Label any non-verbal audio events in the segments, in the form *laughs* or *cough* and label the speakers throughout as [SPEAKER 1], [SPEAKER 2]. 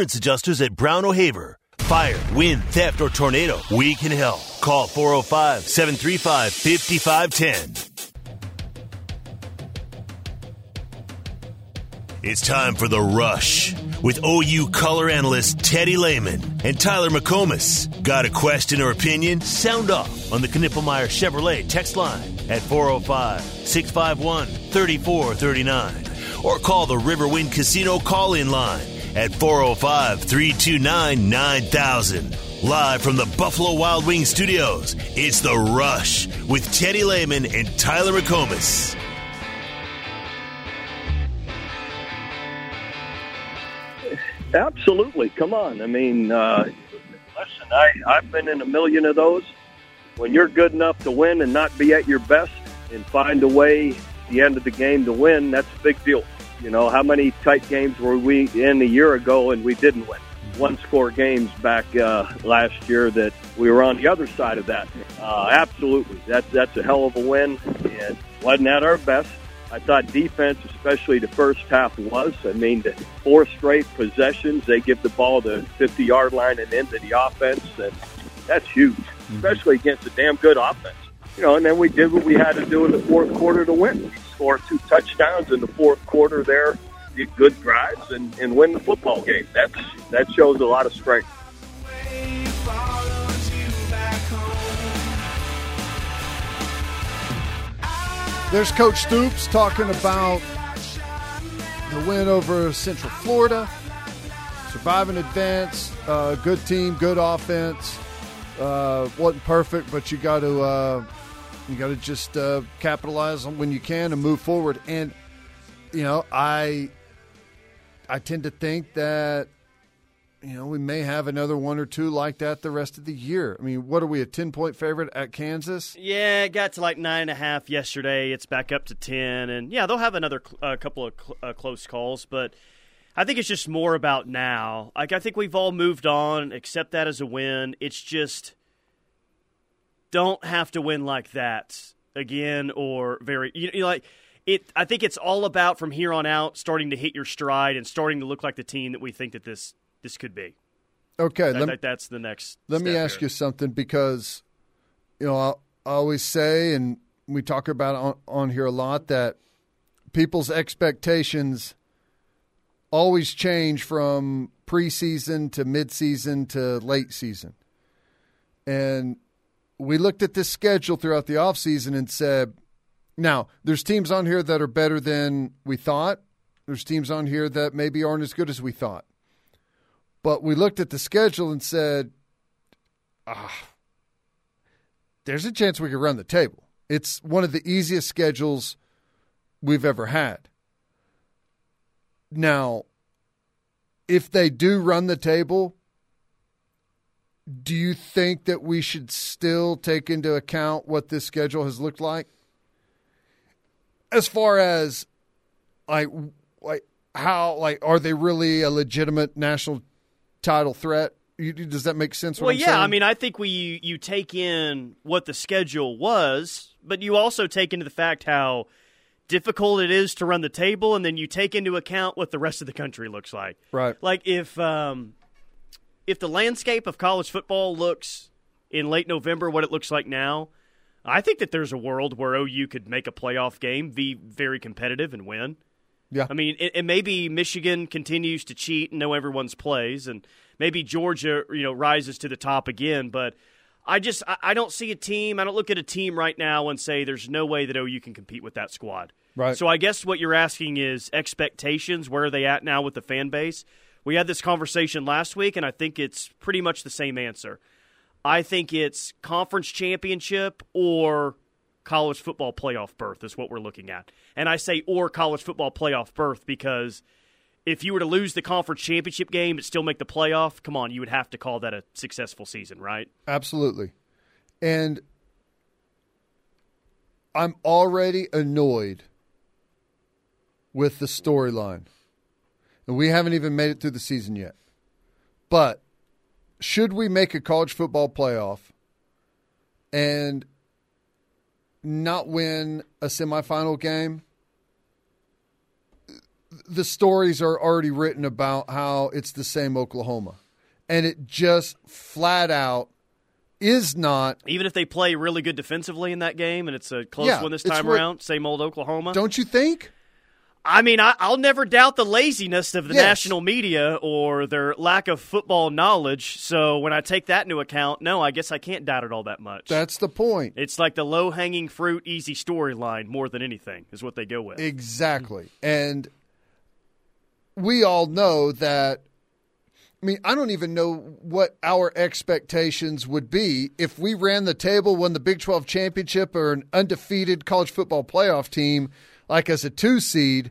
[SPEAKER 1] insurance adjusters at Brown O'Haver. Fire, wind, theft, or tornado, we can help. Call 405 735 5510. It's time for The Rush with OU color analyst Teddy Lehman and Tyler McComas. Got a question or opinion? Sound off on the Knippelmier Chevrolet text line at 405 651 3439 or call the Riverwind Casino call in line at 405 329 9000. Live from the Buffalo Wild Wings studios, it's The Rush with Teddy Lehman and Tyler McComas.
[SPEAKER 2] Absolutely. Come on. I mean, uh, listen, I, I've been in a million of those. When you're good enough to win and not be at your best and find a way at the end of the game to win, that's a big deal. You know, how many tight games were we in a year ago and we didn't win? One score games back uh, last year that we were on the other side of that. Uh, absolutely. That, that's a hell of a win. And wasn't at our best. I thought defense, especially the first half, was. I mean, the four straight possessions, they give the ball to 50 yard line and into the offense, and that's huge, especially against a damn good offense. You know, and then we did what we had to do in the fourth quarter to win. We scored two touchdowns in the fourth quarter there, get good drives, and, and win the football game. That's that shows a lot of strength.
[SPEAKER 3] There's Coach Stoops talking about the win over Central Florida, surviving advance, uh, good team, good offense. Uh, wasn't perfect, but you got to uh, you got to just uh, capitalize on when you can and move forward. And you know, I I tend to think that you know, we may have another one or two like that the rest of the year. I mean, what are we, a 10 point favorite at Kansas?
[SPEAKER 4] Yeah, it got to like nine and a half yesterday. It's back up to 10. And yeah, they'll have another uh, couple of cl- uh, close calls, but I think it's just more about now. Like, I think we've all moved on, accept that as a win. It's just don't have to win like that again or very, you know, like, it, I think it's all about from here on out starting to hit your stride and starting to look like the team that we think that this this could be.
[SPEAKER 3] Okay,
[SPEAKER 4] that, that, that's the next.
[SPEAKER 3] Let me ask
[SPEAKER 4] here.
[SPEAKER 3] you something because, you know, I, I always say, and we talk about on, on here a lot that people's expectations always change from preseason to midseason to late season. And we looked at this schedule throughout the offseason and said, now, there's teams on here that are better than we thought. There's teams on here that maybe aren't as good as we thought. But we looked at the schedule and said, ah, there's a chance we could run the table. It's one of the easiest schedules we've ever had. Now, if they do run the table, do you think that we should still take into account what this schedule has looked like? As far as like like how like are they really a legitimate national title threat. You, does that make sense?
[SPEAKER 4] well,
[SPEAKER 3] I'm
[SPEAKER 4] yeah.
[SPEAKER 3] saying?
[SPEAKER 4] I mean, I think we you take in what the schedule was, but you also take into the fact how difficult it is to run the table, and then you take into account what the rest of the country looks like.
[SPEAKER 3] Right.
[SPEAKER 4] Like if um, if the landscape of college football looks in late November what it looks like now, I think that there's a world where OU could make a playoff game, be very competitive, and win.
[SPEAKER 3] Yeah.
[SPEAKER 4] I mean, it, it maybe Michigan continues to cheat and know everyone's plays, and maybe Georgia, you know, rises to the top again. But I just I don't see a team. I don't look at a team right now and say there's no way that OU can compete with that squad.
[SPEAKER 3] Right.
[SPEAKER 4] So I guess what you're asking is expectations. Where are they at now with the fan base? We had this conversation last week, and I think it's pretty much the same answer. I think it's conference championship or college football playoff berth is what we're looking at. And I say or college football playoff berth because if you were to lose the conference championship game but still make the playoff, come on, you would have to call that a successful season, right?
[SPEAKER 3] Absolutely. And I'm already annoyed with the storyline. And we haven't even made it through the season yet. But should we make a college football playoff and not win a semifinal game, the stories are already written about how it's the same Oklahoma, and it just flat out is not.
[SPEAKER 4] Even if they play really good defensively in that game and it's a close
[SPEAKER 3] Yeah,
[SPEAKER 4] one this time around, same old Oklahoma.
[SPEAKER 3] Don't you think?
[SPEAKER 4] I mean, I, I'll never doubt the laziness of the
[SPEAKER 3] Yes.
[SPEAKER 4] national media or their lack of football knowledge. So when I take that into account, no, I guess I can't doubt it all that much.
[SPEAKER 3] That's the point.
[SPEAKER 4] it's like the low hanging fruit, easy storyline more than anything is what they go with.
[SPEAKER 3] Exactly. And we all know that. I mean, I don't even know what our expectations would be if we ran the table, won the Big 12 championship, or an undefeated college football playoff team, like as a two seed.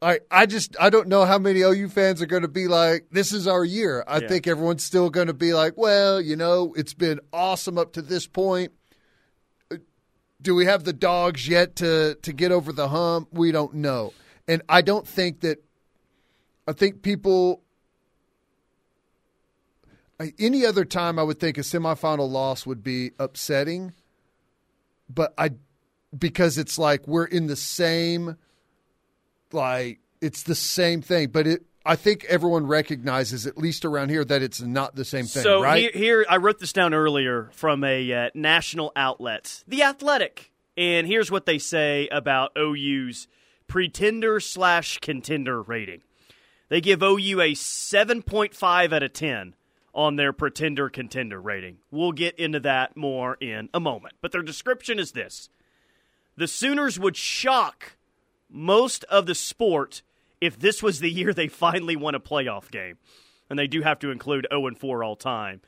[SPEAKER 3] I, I just I don't know how many OU fans are going to be like this is our year. I
[SPEAKER 4] Yeah.
[SPEAKER 3] think everyone's still going to be like, well, you know, it's been awesome up to this point do we have the dogs yet to to get over the hump? We don't know. And I don't think that I think people any other time I would think a semifinal loss would be upsetting. But I because it's like we're in the same like it's the same thing, but it I think everyone recognizes at least around here that it's not the same thing,
[SPEAKER 4] so
[SPEAKER 3] right?
[SPEAKER 4] here, here, I wrote this down earlier from a uh, national outlet, The Athletic, and here's what they say about OU's pretender slash contender rating. They give OU a 7.5 out of 10 on their pretender contender rating. We'll get into that more in a moment. But their description is this The Sooners would shock most of the sport if this was the year they finally won a playoff game. And they do have to include 0 and 4 all time.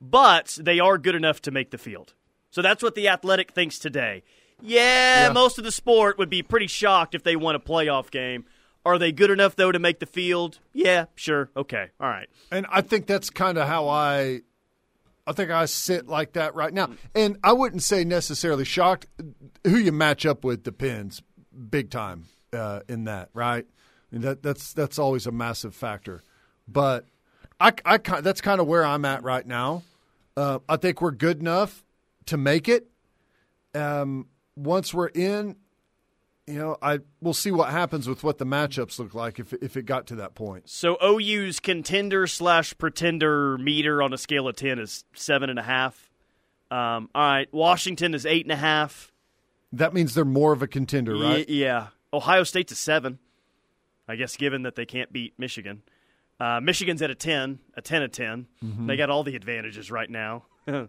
[SPEAKER 4] But they are good enough to make the field. So that's what the Athletic thinks today. Yeah,
[SPEAKER 3] Yeah.
[SPEAKER 4] most of the sport would be pretty shocked if they won a playoff game. Are they good enough though to make the field? Yeah, sure. Okay. All right.
[SPEAKER 3] And I think that's kind of how I I think I sit like that right now. And I wouldn't say necessarily shocked. Who you match up with depends big time uh, in that, right? I mean, that that's that's always a massive factor. But I, I that's kind of where I'm at right now. Uh, I think we're good enough to make it. Um, once we're in, you know, I we'll see what happens with what the matchups look like if if it got to that point.
[SPEAKER 4] So OU's contender slash pretender meter on a scale of ten is seven and a half. Um, all right, Washington is eight and a half.
[SPEAKER 3] That means they're more of a contender, right?
[SPEAKER 4] yeah. Ohio State's a seven. I guess given that they can't beat Michigan. Uh, Michigan's at a ten, a ten of 10
[SPEAKER 3] Mm-hmm.
[SPEAKER 4] They got all the advantages right now. *laughs*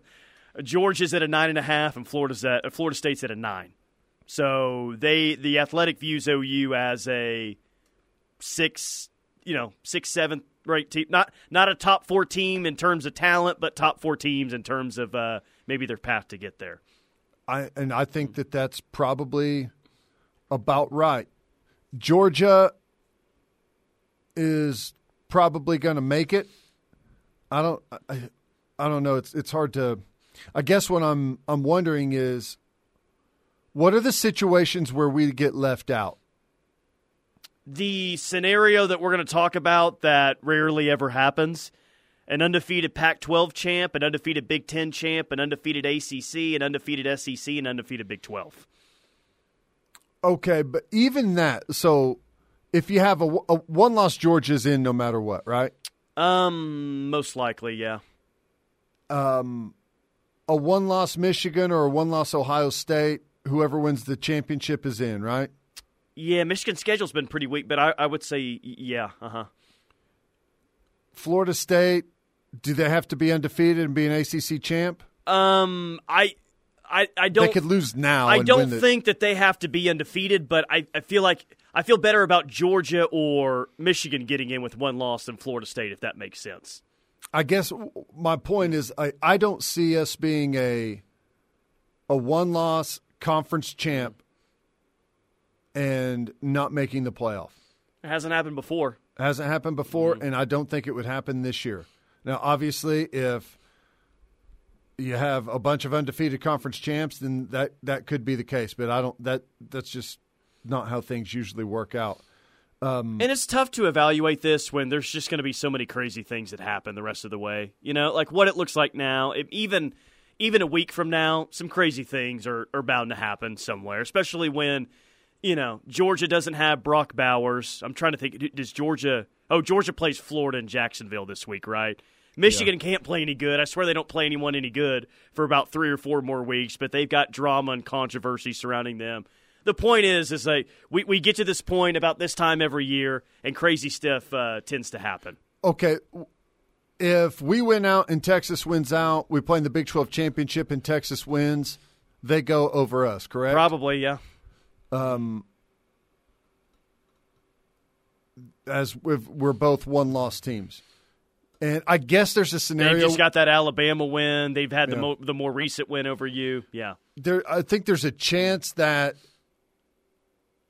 [SPEAKER 4] Georgia's at a nine and a half, and Florida's at uh, Florida State's at a nine. So they the athletic views OU as a six, you know, six seventh right team. Not not a top four team in terms of talent, but top four teams in terms of uh, maybe their path to get there.
[SPEAKER 3] I and I think that that's probably about right. Georgia is probably going to make it. I don't. I, I don't know. It's it's hard to. I guess what I'm I'm wondering is, what are the situations where we get left out?
[SPEAKER 4] the scenario that we're going to talk about that rarely ever happens an undefeated Pac 12 champ, an undefeated Big Ten champ, an undefeated ACC, an undefeated SEC, and undefeated Big 12.
[SPEAKER 3] Okay, but even that. So, if you have a, a one loss, Georgia's in no matter what, right?
[SPEAKER 4] Um, most likely, yeah.
[SPEAKER 3] um, a one loss Michigan or a one loss Ohio State, whoever wins the championship is in, right?
[SPEAKER 4] Yeah, Michigan's schedule's been pretty weak, but I, I would say, yeah, uh huh.
[SPEAKER 3] Florida State, do they have to be undefeated and be an ACC champ?
[SPEAKER 4] Um, I, I, I don't.
[SPEAKER 3] they could lose now.
[SPEAKER 4] I don't
[SPEAKER 3] win the-
[SPEAKER 4] think that they have to be undefeated, but I, I feel like I feel better about Georgia or Michigan getting in with one loss than Florida State, if that makes sense.
[SPEAKER 3] I guess my point is I, I don't see us being a a one loss conference champ and not making the playoff.
[SPEAKER 4] It hasn't happened before.
[SPEAKER 3] Hasn't happened before, mm-hmm. and I don't think it would happen this year. Now, obviously, if you have a bunch of undefeated conference champs, then that that could be the case. But I don't. That that's just not how things usually work out.
[SPEAKER 4] Um, and it's tough to evaluate this when there's just going to be so many crazy things that happen the rest of the way. You know, like what it looks like now. If even even a week from now, some crazy things are, are bound to happen somewhere. Especially when you know, Georgia doesn't have Brock Bowers. I'm trying to think. Does Georgia? Oh, Georgia plays Florida and Jacksonville this week, right? Michigan yeah. can't play any good. I swear they don't play anyone any good for about three or four more weeks, but they've got drama and controversy surrounding them. The point is, is like we, we get to this point about this time every year, and crazy stuff uh, tends to happen.
[SPEAKER 3] Okay, if we win out and Texas wins out, we play in the Big Twelve championship and Texas wins, they go over us, correct?
[SPEAKER 4] Probably, yeah.
[SPEAKER 3] Um, as we're both one loss teams. And I guess there's a scenario.
[SPEAKER 4] They just got that Alabama win. They've had yeah. the mo- the more recent win over you. Yeah.
[SPEAKER 3] There, I think there's a chance that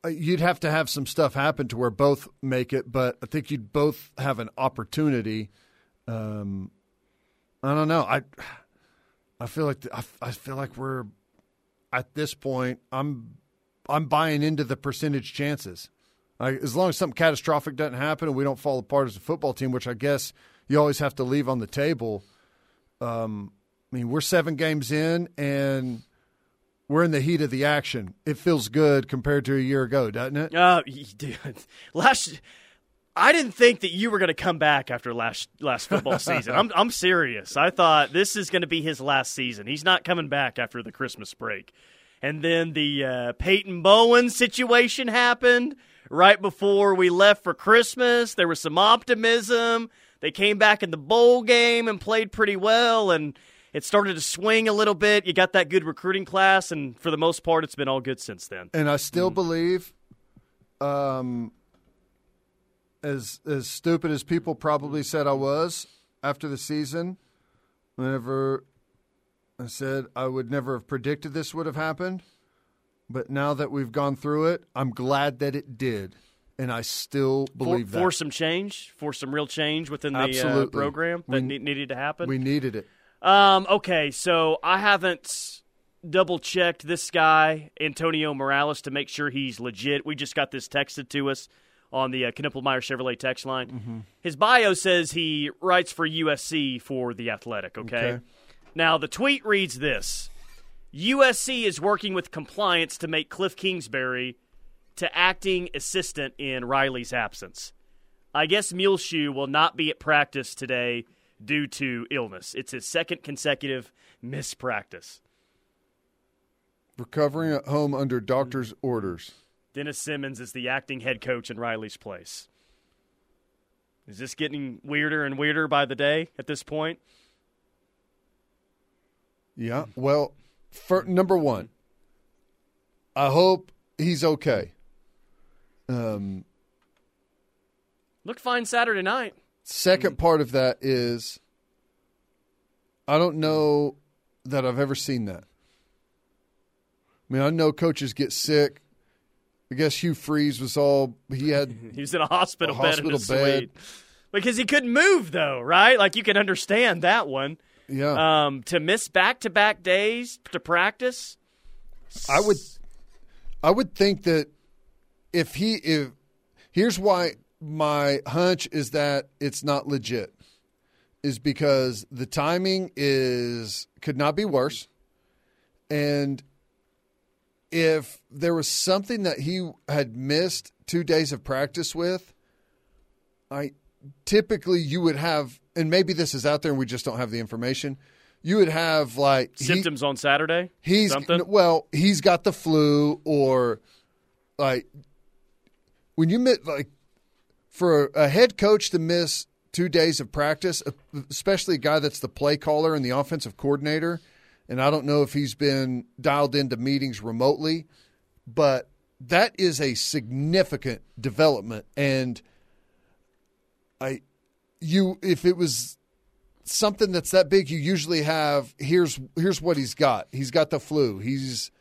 [SPEAKER 3] uh, you'd have to have some stuff happen to where both make it, but I think you'd both have an opportunity. Um, I don't know. I I feel like I, I feel like we're at this point. I'm I'm buying into the percentage chances. Like, as long as something catastrophic doesn't happen and we don't fall apart as a football team, which I guess you always have to leave on the table. Um, I mean, we're seven games in and we're in the heat of the action. It feels good compared to a year ago, doesn't it?
[SPEAKER 4] Uh, *laughs* dude, last I didn't think that you were going to come back after last last football season. I'm I'm serious. I thought this is going to be his last season. He's not coming back after the Christmas break. And then the uh, Peyton Bowen situation happened right before we left for Christmas. There was some optimism. They came back in the bowl game and played pretty well, and it started to swing a little bit. You got that good recruiting class, and for the most part, it's been all good since then.
[SPEAKER 3] And I still mm. believe, um, as as stupid as people probably said I was after the season, whenever I said I would never have predicted this would have happened. But now that we've gone through it, I'm glad that it did and I still believe
[SPEAKER 4] for, that. For some change, for some real change within the uh, program that we, needed to happen.
[SPEAKER 3] We needed it.
[SPEAKER 4] Um, okay, so I haven't double checked this guy, Antonio Morales, to make sure he's legit. We just got this texted to us on the uh, Knippelmier Chevrolet text line. Mm-hmm. His bio says he writes for USC for The Athletic, okay? okay? Now, the tweet reads this USC is working with compliance to make Cliff Kingsbury to acting assistant in Riley's absence. I guess Muleshoe will not be at practice today due to illness. It's his second consecutive missed practice.
[SPEAKER 3] Recovering at home under doctor's orders.
[SPEAKER 4] Dennis Simmons is the acting head coach in Riley's place. Is this getting weirder and weirder by the day at this point?
[SPEAKER 3] Yeah. Well, for, number one, I hope he's okay. Um,
[SPEAKER 4] Looked fine Saturday night.
[SPEAKER 3] Second part of that is I don't know that I've ever seen that. I mean, I know coaches get sick. I guess Hugh Freeze was all he had. *laughs*
[SPEAKER 4] he was in a hospital a bed hospital in a bed. suite because he couldn't move, though, right? Like you can understand that one.
[SPEAKER 3] Yeah.
[SPEAKER 4] Um, to miss back to back days to practice.
[SPEAKER 3] I would, I would think that if he if here's why my hunch is that it's not legit is because the timing is could not be worse and if there was something that he had missed two days of practice with i typically you would have and maybe this is out there and we just don't have the information you would have like
[SPEAKER 4] symptoms he, on saturday
[SPEAKER 3] he's
[SPEAKER 4] something?
[SPEAKER 3] well he's got the flu or like when you miss like for a head coach to miss two days of practice, uh, especially a guy that's the play caller and the offensive coordinator, and I don't know if he's been dialed into meetings remotely, but that is a significant development. And I, you, if it was something that's that big, you usually have here's here's what he's got. He's got the flu. He's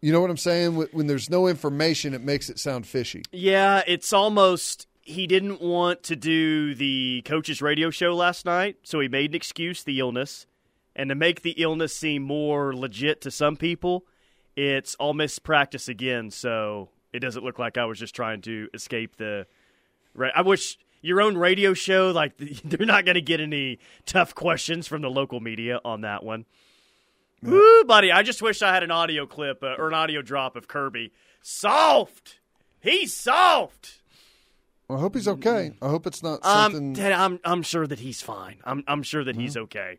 [SPEAKER 3] you know what I'm saying? When there's no information, it makes it sound fishy.
[SPEAKER 4] Yeah, it's almost he didn't want to do the coach's radio show last night, so he made an excuse, the illness. And to make the illness seem more legit to some people, it's all missed practice again, so it doesn't look like I was just trying to escape the. Right. I wish your own radio show, like, *laughs* they're not going to get any tough questions from the local media on that one. Woo, buddy! I just wish I had an audio clip uh, or an audio drop of Kirby soft. He's soft.
[SPEAKER 3] I hope he's okay. I hope it's not
[SPEAKER 4] Um,
[SPEAKER 3] something.
[SPEAKER 4] Ted, I'm I'm sure that he's fine. I'm I'm sure that he's okay.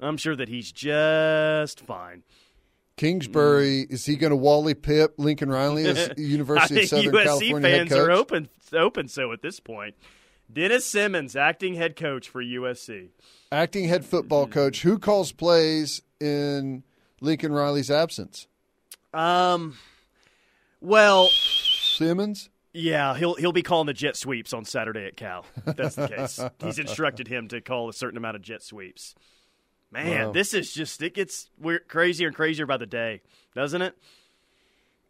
[SPEAKER 4] I'm sure that he's just fine.
[SPEAKER 3] Kingsbury is he going to Wally Pipp Lincoln Riley *laughs* as University of Southern
[SPEAKER 4] USC
[SPEAKER 3] California head
[SPEAKER 4] fans
[SPEAKER 3] coach?
[SPEAKER 4] are open open so at this point. Dennis Simmons, acting head coach for USC.
[SPEAKER 3] Acting head football coach. Who calls plays in Lincoln Riley's absence?
[SPEAKER 4] Um, well,
[SPEAKER 3] Simmons.
[SPEAKER 4] yeah, he'll he'll be calling the jet sweeps on Saturday at Cal. If that's the case. *laughs* He's instructed him to call a certain amount of jet sweeps. Man,
[SPEAKER 3] Wow.
[SPEAKER 4] this is just it gets weird, crazier and crazier by the day, doesn't it?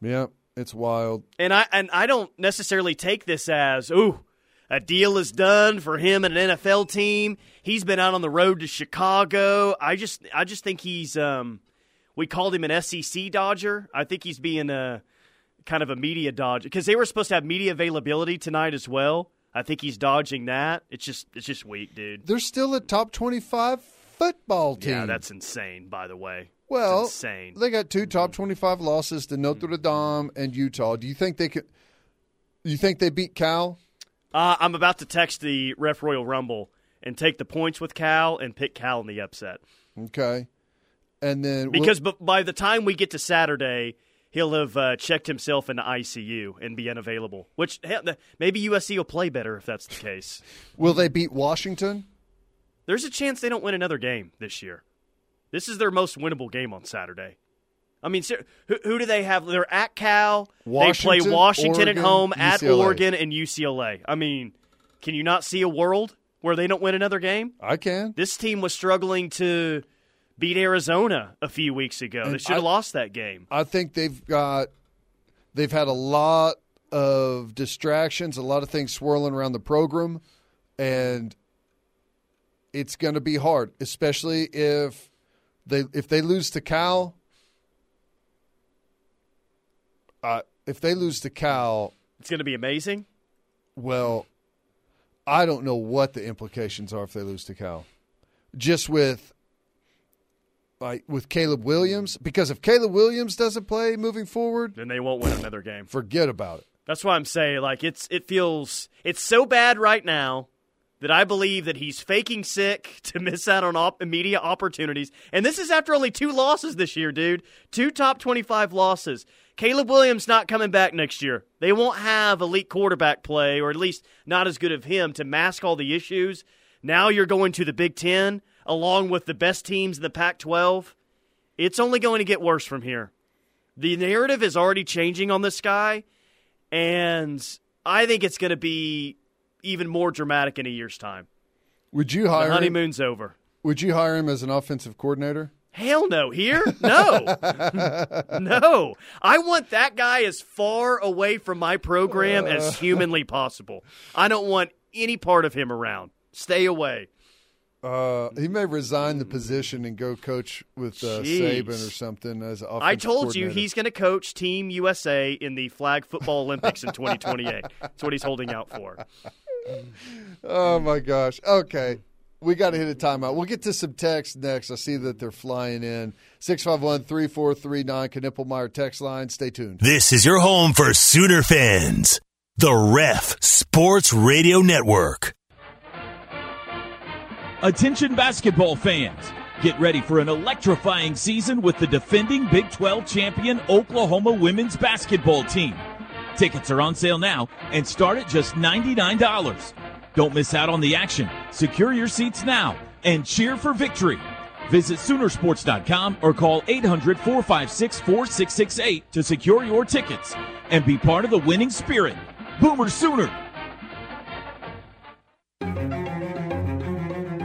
[SPEAKER 3] Yeah, it's wild.
[SPEAKER 4] And I and I don't necessarily take this as ooh, a deal is done for him and an NFL team. He's been out on the road to Chicago. I just I just think he's um we called him an SEC dodger. I think he's being a kind of a media dodger because they were supposed to have media availability tonight as well. I think he's dodging that. It's just it's just weak, dude.
[SPEAKER 3] They're still a top twenty-five football team.
[SPEAKER 4] Yeah, that's insane. By the way,
[SPEAKER 3] well
[SPEAKER 4] it's insane.
[SPEAKER 3] They got two top twenty-five losses to Notre Dame and Utah. Do you think they could? You think they beat Cal?
[SPEAKER 4] Uh, I'm about to text the Ref Royal Rumble and take the points with Cal and pick Cal in the upset.
[SPEAKER 3] Okay, and then we'll-
[SPEAKER 4] Because b- by the time we get to Saturday, he'll have uh, checked himself into ICU and be unavailable. Which maybe USC will play better if that's the case. *laughs*
[SPEAKER 3] will they beat Washington?
[SPEAKER 4] There's a chance they don't win another game this year. This is their most winnable game on Saturday. I mean, who, who do they have? They're at Cal. they play Washington
[SPEAKER 3] Oregon,
[SPEAKER 4] at home, at Oregon, and UCLA. I mean, can you not see a world where they don't win another game?
[SPEAKER 3] I can.
[SPEAKER 4] This team was struggling to beat Arizona a few weeks ago. they should have lost that game.
[SPEAKER 3] I think they've got they've had a lot of distractions, a lot of things swirling around the program, and it's going to be hard, especially if they if they lose to Cal. Uh, if they lose to Cal,
[SPEAKER 4] It's going to be amazing.
[SPEAKER 3] well, I don't know what the implications are if they lose to Cal. Just with like with Caleb Williams, because if Caleb Williams doesn't play moving forward,
[SPEAKER 4] Then they won't win another game.
[SPEAKER 3] forget about it.
[SPEAKER 4] That's why I'm saying like it's it feels it's so bad right now that I believe that he's faking sick *laughs* to miss out on op- immediate opportunities. And this is after only two losses this year, dude. Two top 25 losses. Caleb Williams not coming back next year. They won't have elite quarterback play, or at least not as good of him to mask all the issues. Now you're going to the Big Ten along with the best teams in the Pac 12. It's only going to get worse from here. The narrative is already changing on this guy, and I think it's going to be even more dramatic in a year's time.
[SPEAKER 3] Would you
[SPEAKER 4] The
[SPEAKER 3] hire him?
[SPEAKER 4] honeymoon's over.
[SPEAKER 3] Would you hire him as an offensive coordinator?
[SPEAKER 4] Hell no. Here? No. *laughs* no. I want that guy as far away from my program as humanly possible. I don't want any part of him around. Stay away.
[SPEAKER 3] Uh, he may resign the position and go coach with uh, Saban or something as
[SPEAKER 4] I told you he's going to coach Team USA in the flag football Olympics in 2028. That's what he's holding out for. *laughs*
[SPEAKER 3] Oh my gosh. Okay. We got to hit a timeout. We'll get to some text next. I see that they're flying in. 651 3439 Knippelmier text line. Stay tuned.
[SPEAKER 1] This is your home for Sooner fans. The Ref Sports Radio Network.
[SPEAKER 5] Attention basketball fans. Get ready for an electrifying season with the defending Big 12 champion Oklahoma women's basketball team. Tickets are on sale now and start at just $99. Don't miss out on the action. Secure your seats now and cheer for victory. Visit Soonersports.com or call 800 456 4668 to secure your tickets and be part of the winning spirit. Boomer Sooner!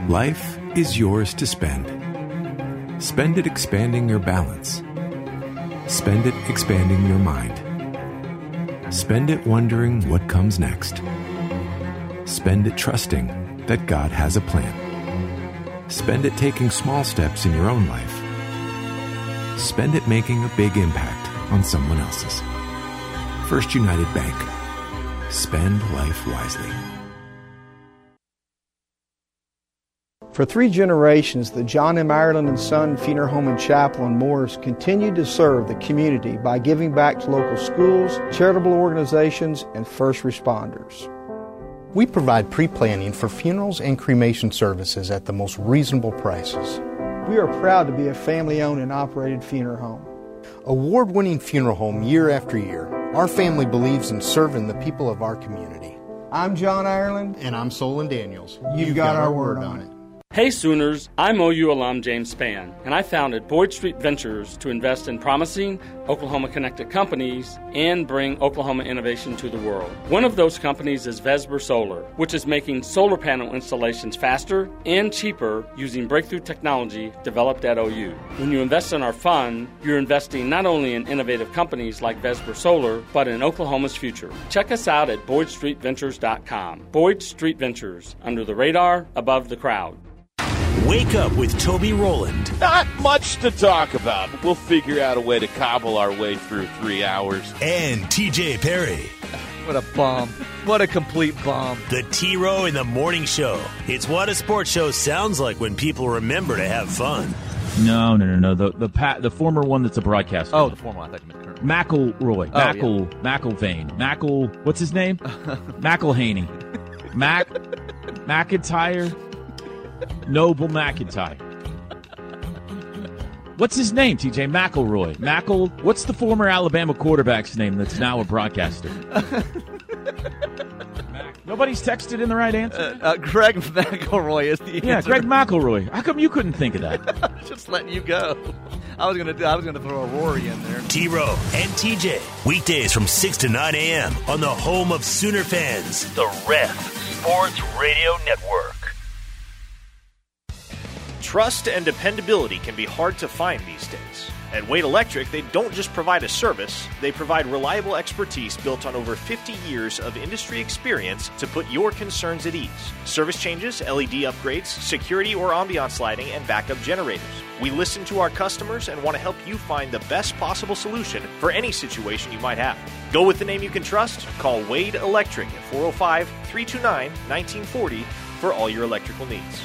[SPEAKER 6] Life is yours to spend. Spend it expanding your balance. Spend it expanding your mind. Spend it wondering what comes next. Spend it trusting that God has a plan. Spend it taking small steps in your own life. Spend it making a big impact on someone else's. First United Bank. Spend life wisely.
[SPEAKER 7] For three generations, the John M. Ireland and Son Funeral Home and Chapel in Morris continued to serve the community by giving back to local schools, charitable organizations, and first responders.
[SPEAKER 8] We provide pre planning for funerals and cremation services at the most reasonable prices.
[SPEAKER 7] We are proud to be a family owned and operated funeral home.
[SPEAKER 8] Award winning funeral home year after year, our family believes in serving the people of our community.
[SPEAKER 7] I'm John Ireland.
[SPEAKER 8] And I'm Solon Daniels.
[SPEAKER 7] You've, You've got, got, our word on it.
[SPEAKER 9] Hey Sooners, I'm OU alum James Spann, and I founded Boyd Street Ventures to invest in promising Oklahoma connected companies and bring Oklahoma innovation to the world. One of those companies is Vesper Solar, which is making solar panel installations faster and cheaper using breakthrough technology developed at OU. When you invest in our fund, you're investing not only in innovative companies like Vesper Solar, but in Oklahoma's future. Check us out at BoydStreetVentures.com. Boyd Street Ventures, under the radar, above the crowd.
[SPEAKER 1] Wake up with Toby Roland.
[SPEAKER 10] Not much to talk about. We'll figure out a way to cobble our way through three hours.
[SPEAKER 1] And TJ Perry.
[SPEAKER 11] What a bomb. What a complete bomb.
[SPEAKER 1] The T Row in the Morning Show. It's what a sports show sounds like when people remember to have fun.
[SPEAKER 5] No, no, no, no. The the pat, the former one that's a broadcaster.
[SPEAKER 11] Oh, the former one. I thought you meant current.
[SPEAKER 5] McElroy. Oh, Mackle, yeah. McElvain. Mackle, what's his name? *laughs* McElhaney. Mac, *laughs* McIntyre. Noble McIntyre. What's his name, TJ? McElroy. Mackle. What's the former Alabama quarterback's name that's now a broadcaster? *laughs* Nobody's texted in the right answer.
[SPEAKER 11] Uh, uh, Greg McElroy is the answer.
[SPEAKER 5] yeah. Greg McElroy. How come you couldn't think of that? *laughs*
[SPEAKER 11] Just letting you go. I was gonna. I was gonna throw a Rory in there.
[SPEAKER 1] T Row and TJ weekdays from six to nine a.m. on the home of Sooner fans, the Ref Sports Radio Network.
[SPEAKER 12] Trust and dependability can be hard to find these days. At Wade Electric, they don't just provide a service, they provide reliable expertise built on over 50 years of industry experience to put your concerns at ease. Service changes, LED upgrades, security or ambiance lighting, and backup generators. We listen to our customers and want to help you find the best possible solution for any situation you might have. Go with the name you can trust. Call Wade Electric at 405 329 1940 for all your electrical needs.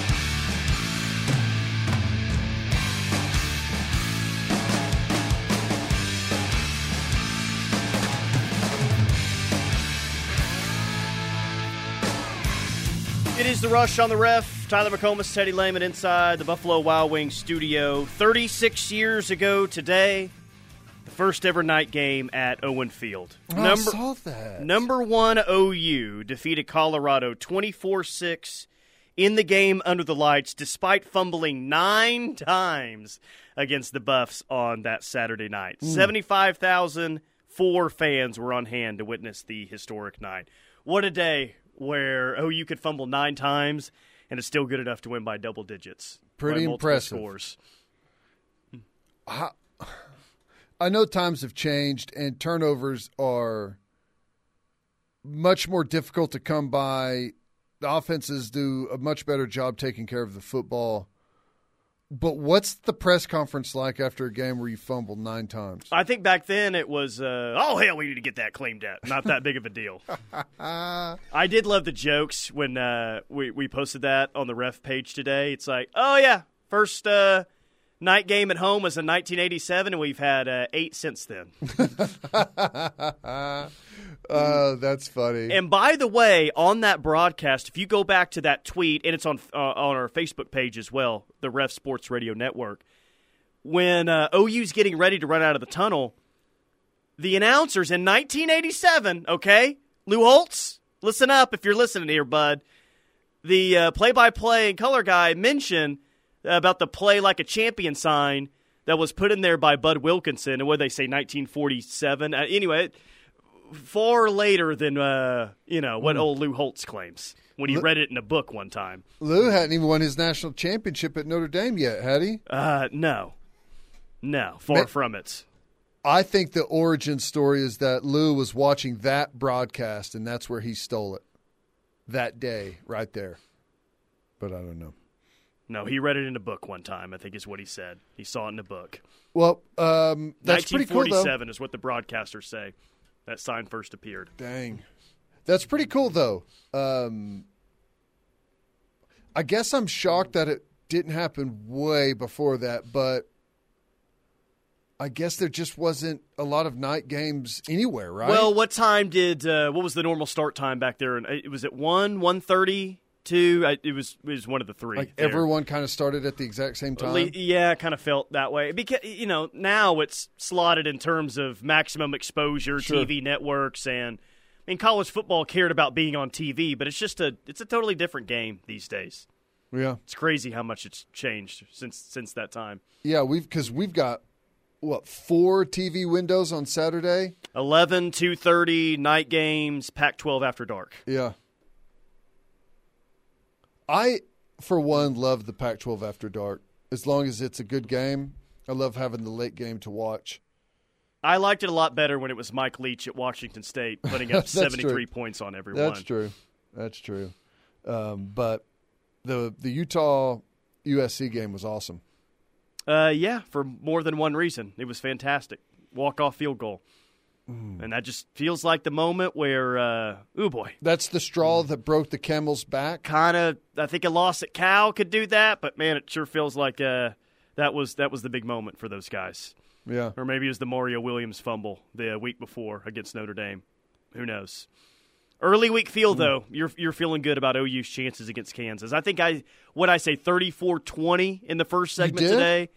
[SPEAKER 4] Is the rush on the ref. Tyler McComas, Teddy Lehman inside the Buffalo Wild Wings studio. 36 years ago today, the first ever night game at Owen Field.
[SPEAKER 3] Oh, number, I saw that.
[SPEAKER 4] Number one OU defeated Colorado 24 6 in the game under the lights, despite fumbling nine times against the Buffs on that Saturday night. Mm. 75,004 fans were on hand to witness the historic night. What a day where oh you could fumble nine times and it's still good enough to win by double digits.
[SPEAKER 3] Pretty impressive.
[SPEAKER 4] Scores.
[SPEAKER 3] I, I know times have changed and turnovers are much more difficult to come by. The offenses do a much better job taking care of the football but what's the press conference like after a game where you fumbled nine times?
[SPEAKER 4] I think back then it was, uh, oh hell, we need to get that claimed out. Not that big of a deal. *laughs* I did love the jokes when uh, we we posted that on the ref page today. It's like, oh yeah, first uh, night game at home was in 1987, and we've had uh, eight since then. *laughs*
[SPEAKER 3] Oh, that's funny.
[SPEAKER 4] And by the way, on that broadcast, if you go back to that tweet, and it's on uh, on our Facebook page as well, the Ref Sports Radio Network, when uh, OU's getting ready to run out of the tunnel, the announcers in 1987, okay, Lou Holtz, listen up if you're listening here, bud. The uh, play-by-play and color guy mentioned about the play like a champion sign that was put in there by Bud Wilkinson, and what they say, 1947. Uh, anyway far later than uh, you know what old Lou Holtz claims when he read it in a book one time.
[SPEAKER 3] Lou hadn't even won his national championship at Notre Dame yet, had he?
[SPEAKER 4] Uh, no, no, far
[SPEAKER 3] Ma-
[SPEAKER 4] from it.
[SPEAKER 3] I think the origin story is that Lou was watching that broadcast, and that's where he stole it that day, right there. But I don't know.
[SPEAKER 4] No, he read it in a book one time. I think is what he said. He saw it in a book.
[SPEAKER 3] Well, um, that's pretty cool, though.
[SPEAKER 4] 1947 is what the broadcasters say. That sign first appeared.
[SPEAKER 3] Dang. That's pretty cool, though. Um, I guess I'm shocked that it didn't happen way before that, but I guess there just wasn't a lot of night games anywhere, right?
[SPEAKER 4] Well, what time did uh, what was the normal start time back there? And it was at one, one thirty, two. I- It was it was one of the three.
[SPEAKER 3] like
[SPEAKER 4] there.
[SPEAKER 3] everyone kind of started at the exact same time.
[SPEAKER 4] Yeah, kind of felt that way because you know now it's slotted in terms of maximum exposure,
[SPEAKER 3] Sure.
[SPEAKER 4] TV networks, and I mean college football cared about being on TV, but it's just a it's a totally different game these days.
[SPEAKER 3] Yeah,
[SPEAKER 4] It's crazy how much it's changed since since that time.
[SPEAKER 3] yeah, we've because we've got what four TV windows on Saturday.
[SPEAKER 4] 11, 2.30, night games, Pac-12 after dark.
[SPEAKER 3] Yeah. I, for one, love the Pac 12 after dark. As long as it's a good game, I love having the late game to watch.
[SPEAKER 4] I liked it a lot better when it was Mike Leach at Washington State putting *laughs* up 73
[SPEAKER 3] true.
[SPEAKER 4] points on everyone.
[SPEAKER 3] That's true. That's true. Um, but the the Utah USC game was awesome.
[SPEAKER 4] Uh, yeah, for more than one reason. It was fantastic. Walk off field goal.
[SPEAKER 3] Mm.
[SPEAKER 4] And that just feels like the moment where, uh, oh boy,
[SPEAKER 3] That's the straw that broke the camel's back.
[SPEAKER 4] kind of. I think a loss at Cal could do that, but man, it sure feels like uh, that was that was the big moment for those guys.
[SPEAKER 3] Yeah.
[SPEAKER 4] Or maybe it was the Mario Williams fumble the week before against Notre Dame. Who knows? Early week feel though, you're you're feeling good about OU's chances against Kansas. I think I what I say 34-20 in the first segment today.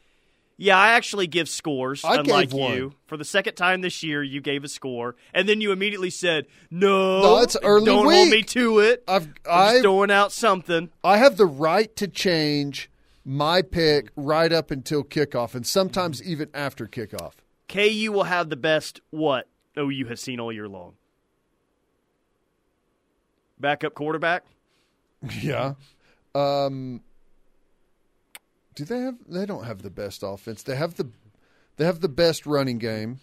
[SPEAKER 4] Yeah, I actually give scores.
[SPEAKER 3] I
[SPEAKER 4] unlike
[SPEAKER 3] gave one.
[SPEAKER 4] you, for the second time this year, you gave a score, and then you immediately said, "No,
[SPEAKER 3] No, it's early
[SPEAKER 4] Don't hold me to it.
[SPEAKER 3] I've
[SPEAKER 4] I'm throwing out something."
[SPEAKER 3] I have the right to change my pick right up until kickoff, and sometimes even after kickoff.
[SPEAKER 4] KU will have the best what OU has seen all year long. Backup quarterback. *laughs*
[SPEAKER 3] Yeah. Um, do they have? They don't have the best offense. They have the, they have the best running game.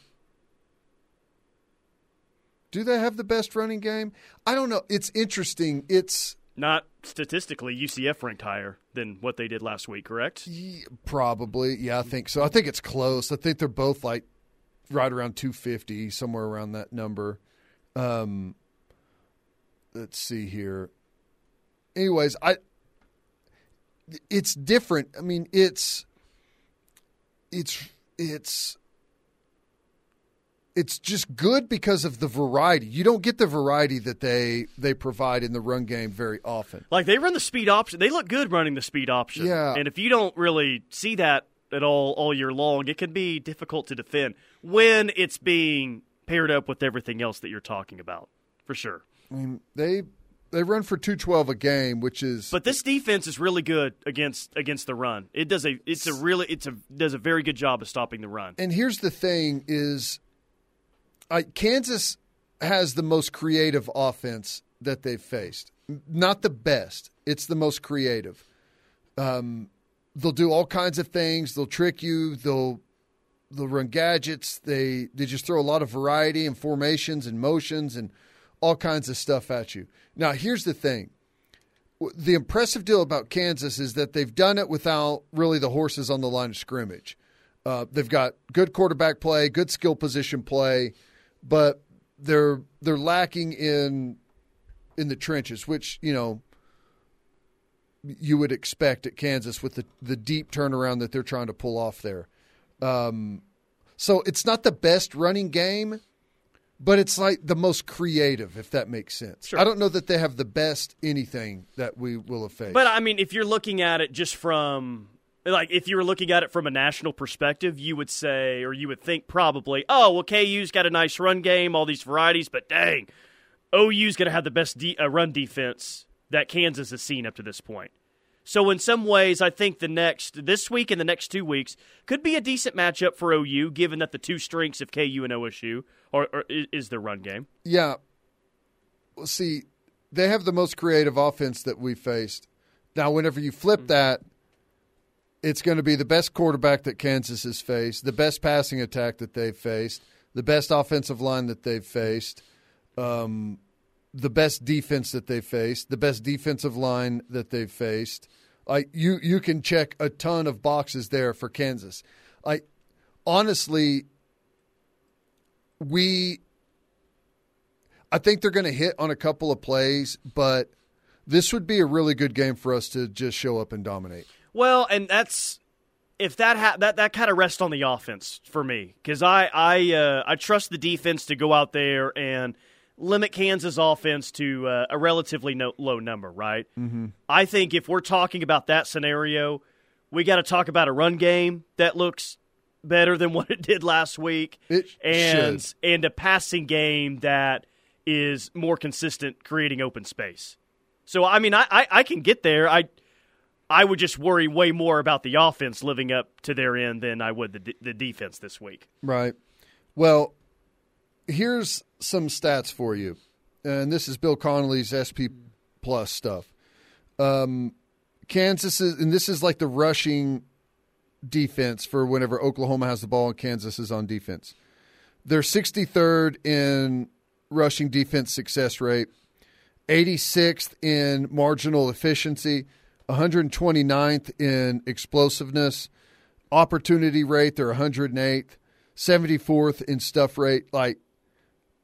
[SPEAKER 3] Do they have the best running game? I don't know. It's interesting. It's
[SPEAKER 4] Not statistically, UCF ranked higher than what they did last week, correct?
[SPEAKER 3] probably yeah. I think so. I think it's close. I think they're both like right around 250, somewhere around that number. Um, let's see here. Anyways, I it's different. I mean, it's it's it's it's just good because of the variety. You don't get the variety that they they provide in the run game very often.
[SPEAKER 4] Like they run the speed option. They look good running the speed option.
[SPEAKER 3] Yeah.
[SPEAKER 4] And if you don't really see that at all all year long, it can be difficult to defend when it's being paired up with everything else that you're talking about. For sure.
[SPEAKER 3] I mean, they they run for 212 a game, which is
[SPEAKER 4] But this defense is really good against against the run. It does a it's a really it's a does a very good job of stopping the run.
[SPEAKER 3] And here's the thing: is I, Kansas has the most creative offense that they've faced. Not the best; it's the most creative. Um, they'll do all kinds of things. They'll trick you. They'll they'll run gadgets. They they just throw a lot of variety and formations and motions and all kinds of stuff at you. Now, here's the thing. The impressive deal about Kansas is that they've done it without really the horses on the line of scrimmage. Uh, they've got good quarterback play, good skill position play, but they're they're lacking in in the trenches, which you know you would expect at Kansas with the the deep turnaround that they're trying to pull off there. Um, so it's not the best running game, but it's like the most creative, if that makes sense.
[SPEAKER 4] Sure.
[SPEAKER 3] I don't know that they have the best anything that we will have faced.
[SPEAKER 4] But I mean, if you're looking at it just from like if you were looking at it from a national perspective, you would say or you would think probably, oh well, KU's got a nice run game, all these varieties, but dang, OU's going to have the best de- uh, run defense that Kansas has seen up to this point. So in some ways, I think the next this week and the next two weeks could be a decent matchup for OU, given that the two strengths of KU and OSU are, are is their run game.
[SPEAKER 3] Yeah. Well, see, they have the most creative offense that we faced. Now, whenever you flip that, it's going to be the best quarterback that Kansas has faced, the best passing attack that they've faced, the best offensive line that they've faced, um, the best defense that they've faced, the best defensive line that they've faced. I you you can check a ton of boxes there for Kansas. I honestly we I think they're going to hit on a couple of plays, but this would be a really good game for us to just show up and dominate.
[SPEAKER 4] Well, and that's if that ha- that that kind of rests on the offense for me because I I uh, I trust the defense to go out there and limit Kansas offense to uh, a relatively no- low number, right?
[SPEAKER 3] Mm-hmm.
[SPEAKER 4] I think if we're talking about that scenario, we got to talk about a run game that looks better than *laughs* what it did last week,
[SPEAKER 3] it
[SPEAKER 4] and
[SPEAKER 3] should.
[SPEAKER 4] and a passing game that is more consistent, creating open space. So I mean, I, I, I can get there. I I would just worry way more about the offense living up to their end than I would the the defense this week.
[SPEAKER 3] Right. Well, here's some stats for you, and this is Bill Connolly's SP Plus stuff. Um, Kansas is, and this is like the rushing defense for whenever Oklahoma has the ball and Kansas is on defense. They're 63rd in rushing defense success rate, 86th in marginal efficiency, 129th in explosiveness, opportunity rate, they're 108th, 74th in stuff rate. Like,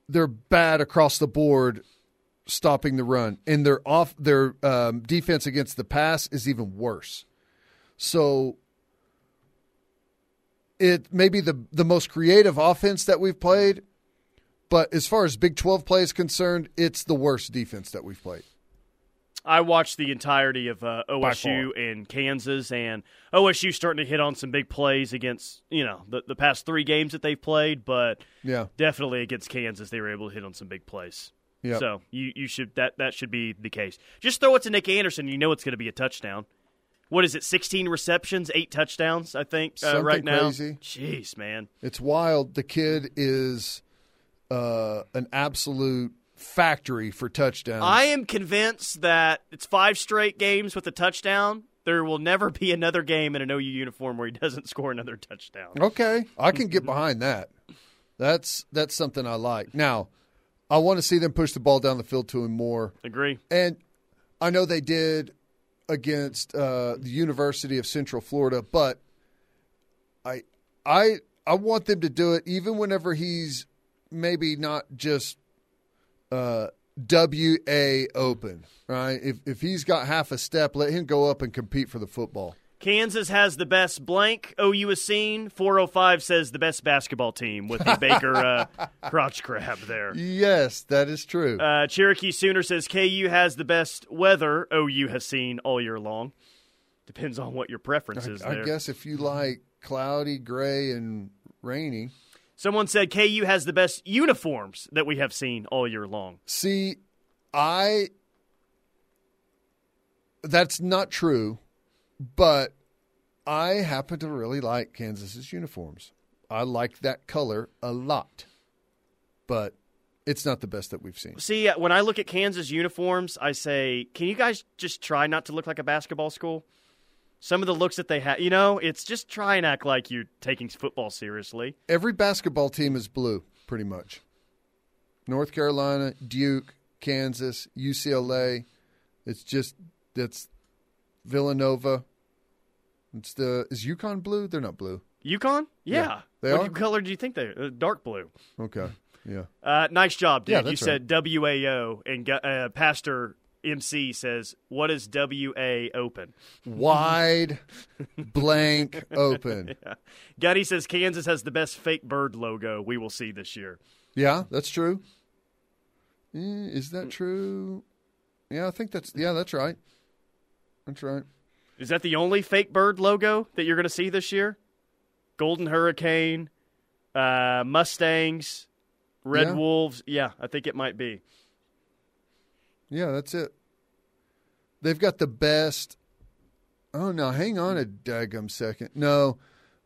[SPEAKER 3] they're bad across the board stopping the run, and their off their um, defense against the pass is even worse. So it may be the the most creative offense that we've played, but as far as Big Twelve play is concerned, it's the worst defense that we've played.
[SPEAKER 4] I watched the entirety of uh, OSU and Kansas, and OSU starting to hit on some big plays against you know the, the past three games that they've played, but
[SPEAKER 3] Yeah.
[SPEAKER 4] definitely against Kansas they were able to hit on some big plays.
[SPEAKER 3] Yep.
[SPEAKER 4] So you you should that that should be the case. Just throw it to Nic Anderson, you know it's going to be a touchdown. What is it? Sixteen receptions, eight touchdowns. I think uh, right now.
[SPEAKER 3] crazy.
[SPEAKER 4] Jeez, man.
[SPEAKER 3] It's wild. The kid is uh, an absolute factory for touchdowns.
[SPEAKER 4] I am convinced that it's five straight games with a touchdown. There will never be another game in an OU uniform where he doesn't score another touchdown.
[SPEAKER 3] Okay, I can get behind that. That's that's something I like. Now, I want to see them push the ball down the field to him more.
[SPEAKER 4] Agree.
[SPEAKER 3] And I know they did against uh, the University of Central Florida, but I I I want them to do it even whenever he's maybe not just uh, WA open, right? If if he's got half a step, let him go up and compete for the football.
[SPEAKER 4] Kansas has the best blank OU has seen. 405 says the best basketball team with the Baker uh, *laughs* crotch crab there.
[SPEAKER 3] Yes, that is true.
[SPEAKER 4] Uh, Cherokee Sooner says KU has the best weather OU has seen all year long. Depends on what your preference is
[SPEAKER 3] I
[SPEAKER 4] there.
[SPEAKER 3] guess if you like cloudy, gray, and rainy.
[SPEAKER 4] Someone said KU has the best uniforms that we have seen all year long.
[SPEAKER 3] See, I. That's not true, but I happen to really like Kansas's uniforms. I like that color a lot, but it's not the best that we've seen.
[SPEAKER 4] See, uh, when I look at Kansas uniforms, I say, can you guys just try not to look like a basketball school? Some of the looks that they have, you know, it's just try and act like you're taking football seriously.
[SPEAKER 3] Every basketball team is blue, pretty much. North Carolina, Duke, Kansas, UCLA. It's just that's Villanova. It's the is UConn blue? They're not blue.
[SPEAKER 4] Yukon? Yeah.
[SPEAKER 3] they
[SPEAKER 4] what
[SPEAKER 3] are?
[SPEAKER 4] color do you think they are? Uh, dark blue.
[SPEAKER 3] Okay, yeah.
[SPEAKER 4] Uh, nice job, dude.
[SPEAKER 3] Yeah,
[SPEAKER 4] you
[SPEAKER 3] that's
[SPEAKER 4] said WAO, and uh, Pastor MC says, "What is WA open?"
[SPEAKER 3] Wide, blank, open. *laughs*
[SPEAKER 4] Yeah. Gutty says Kansas has the best fake bird logo we will see this year.
[SPEAKER 3] Yeah, that's true. Eh, Is that true? Yeah, I think that's yeah, that's right. That's right.
[SPEAKER 4] Is that the only fake bird logo that you're going to see this year? Golden Hurricane, uh, Mustangs, Red
[SPEAKER 3] Yeah.
[SPEAKER 4] Wolves. Yeah, I think it might be.
[SPEAKER 3] Yeah, that's it. They've got the best Oh no, hang on a daggum second. No,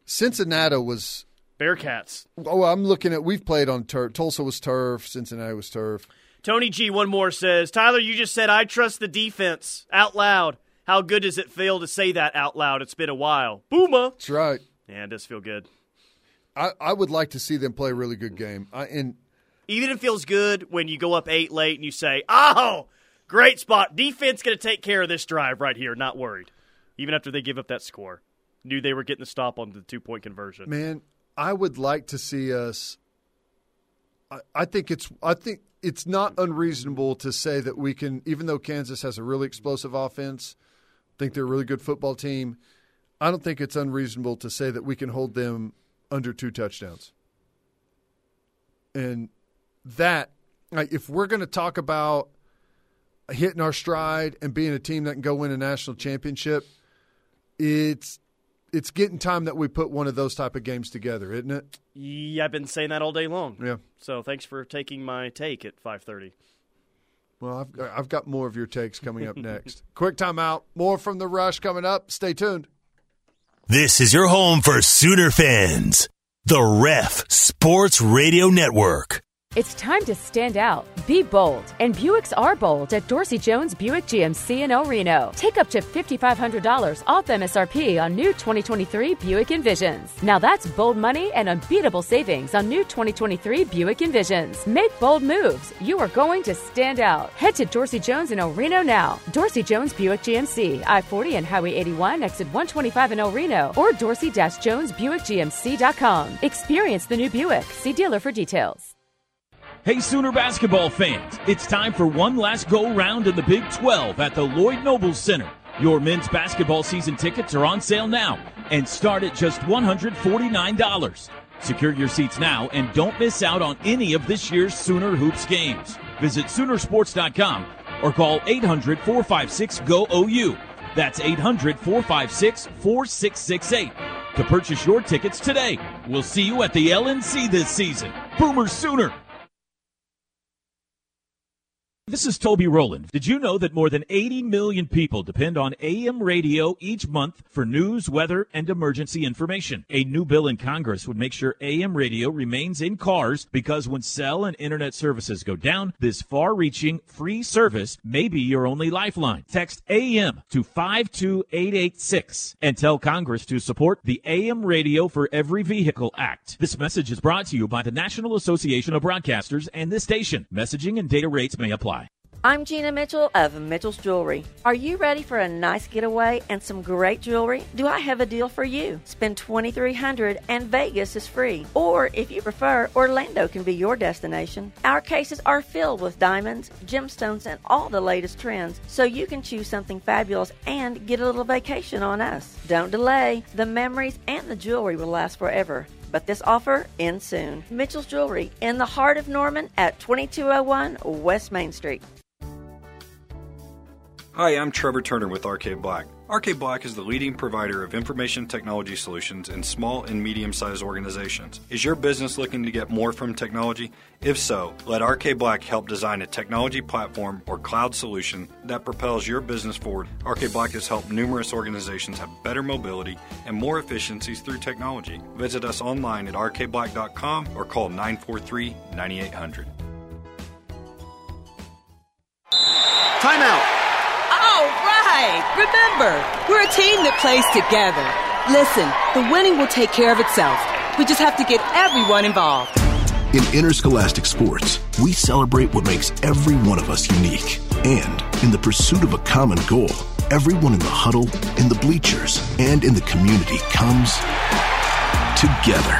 [SPEAKER 3] Cincinnati was
[SPEAKER 4] Bearcats.
[SPEAKER 3] Oh, I'm looking at. We've played on turf. Tulsa was turf. Cincinnati was turf.
[SPEAKER 4] Tony G. One more says Tyler. You just said I trust the defense out loud. How good does it feel to say that out loud? It's been a while. Boomer.
[SPEAKER 3] That's right.
[SPEAKER 4] Yeah, it does feel good.
[SPEAKER 3] I, I would like to see them play a really good game. I, and
[SPEAKER 4] even it feels good when you go up eight late and you say, "Oh, great spot. Defense going to take care of this drive right here. Not worried." Even after they give up that score, knew they were getting the stop on the two point conversion.
[SPEAKER 3] Man, I would like to see us. I, I think it's. I think it's not unreasonable to say that we can, even though Kansas has a really explosive offense, think they're a really good football team. I don't think it's unreasonable to say that we can hold them under two touchdowns. And that, like, if we're going to talk about hitting our stride and being a team that can go win a national championship, it's it's getting time that we put one of those type of games together, isn't it?
[SPEAKER 4] Yeah, I've been saying that all day long.
[SPEAKER 3] Yeah.
[SPEAKER 4] So thanks for taking my take at five thirty.
[SPEAKER 3] Well, I've I've got more of your takes coming up *laughs* next. Quick timeout. More from the rush coming up. Stay tuned.
[SPEAKER 1] This is your home for Sooner fans. The Ref Sports Radio Network.
[SPEAKER 13] It's time to stand out. Be bold. And Buicks are bold at Dorsey Jones Buick GMC in El Reno. Take up to $5,500 off MSRP on new 2023 Buick Envisions. Now that's bold money and unbeatable savings on new 2023 Buick Envisions. Make bold moves. You are going to stand out. Head to Dorsey Jones in El Reno now. Dorsey Jones Buick GMC, I 40 and Highway 81, exit 125 in El Reno, or dorsey Jones Buick GMC.com. Experience the new Buick. See dealer for details.
[SPEAKER 5] Hey, Sooner basketball fans, it's time for one last go round in the Big 12 at the Lloyd Nobles Center. Your men's basketball season tickets are on sale now and start at just $149. Secure your seats now and don't miss out on any of this year's Sooner Hoops games. Visit Soonersports.com or call 800 456 GO OU. That's 800 456 4668 to purchase your tickets today. We'll see you at the LNC this season. Boomer Sooner! This is Toby Rowland. Did you know that more than 80 million people depend on AM radio each month for news, weather, and emergency information? A new bill in Congress would make sure AM radio remains in cars because when cell and internet services go down, this far reaching free service may be your only lifeline. Text AM to 52886 and tell Congress to support the AM Radio for Every Vehicle Act. This message is brought to you by the National Association of Broadcasters and this station. Messaging and data rates may apply.
[SPEAKER 14] I'm Gina Mitchell of Mitchell's Jewelry. Are you ready for a nice getaway and some great jewelry? Do I have a deal for you? Spend 2,300 and Vegas is free. Or if you prefer, Orlando can be your destination. Our cases are filled with diamonds, gemstones, and all the latest trends, so you can choose something fabulous and get a little vacation on us. Don't delay. The memories and the jewelry will last forever but this offer ends soon. Mitchell's Jewelry in the heart of Norman at 2201 West Main Street.
[SPEAKER 15] Hi, I'm Trevor Turner with Arcade Black. Arcade Black is the leading provider of information technology solutions in small and medium sized organizations. Is your business looking to get more from technology? If so, let Arcade Black help design a technology platform or cloud solution that propels your business forward. Arcade Black has helped numerous organizations have better mobility and more efficiencies through technology. Visit us online at arcadeblack.com or call 943 9800.
[SPEAKER 16] Timeout! All right! Remember, we're a team that plays together. Listen, the winning will take care of itself. We just have to get everyone involved.
[SPEAKER 17] In interscholastic sports, we celebrate what makes every one of us unique. And in the pursuit of a common goal, everyone in the huddle, in the bleachers, and in the community comes together.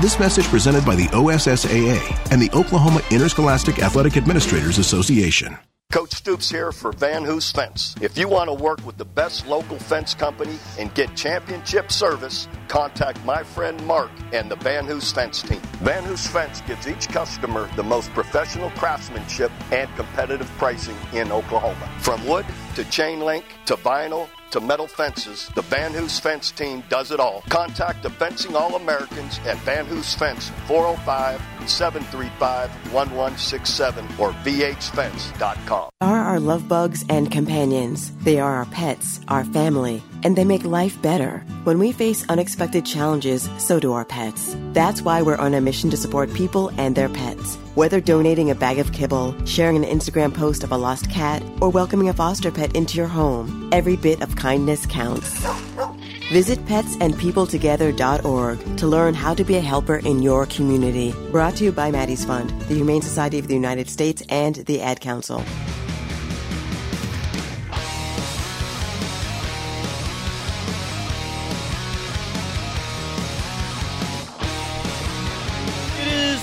[SPEAKER 17] This message presented by the OSSAA and the Oklahoma Interscholastic Athletic Administrators Association.
[SPEAKER 18] Coach Stoops here for Van Hoos Fence. If you want to work with the best local fence company and get championship service, contact my friend Mark and the Van Hoos Fence team. Van Hoos Fence gives each customer the most professional craftsmanship and competitive pricing in Oklahoma. From wood to chain link to vinyl to metal fences, the Van Hoos Fence team does it all. Contact the Fencing All Americans at Van Hoos Fence 405 735 1167 or vhfence.com.
[SPEAKER 19] are love bugs and companions. They are our pets, our family, and they make life better. When we face unexpected challenges, so do our pets. That's why we're on a mission to support people and their pets. Whether donating a bag of kibble, sharing an Instagram post of a lost cat, or welcoming a foster pet into your home, every bit of kindness counts. Visit petsandpeopletogether.org to learn how to be a helper in your community. Brought to you by Maddie's Fund, the Humane Society of the United States, and the Ad Council.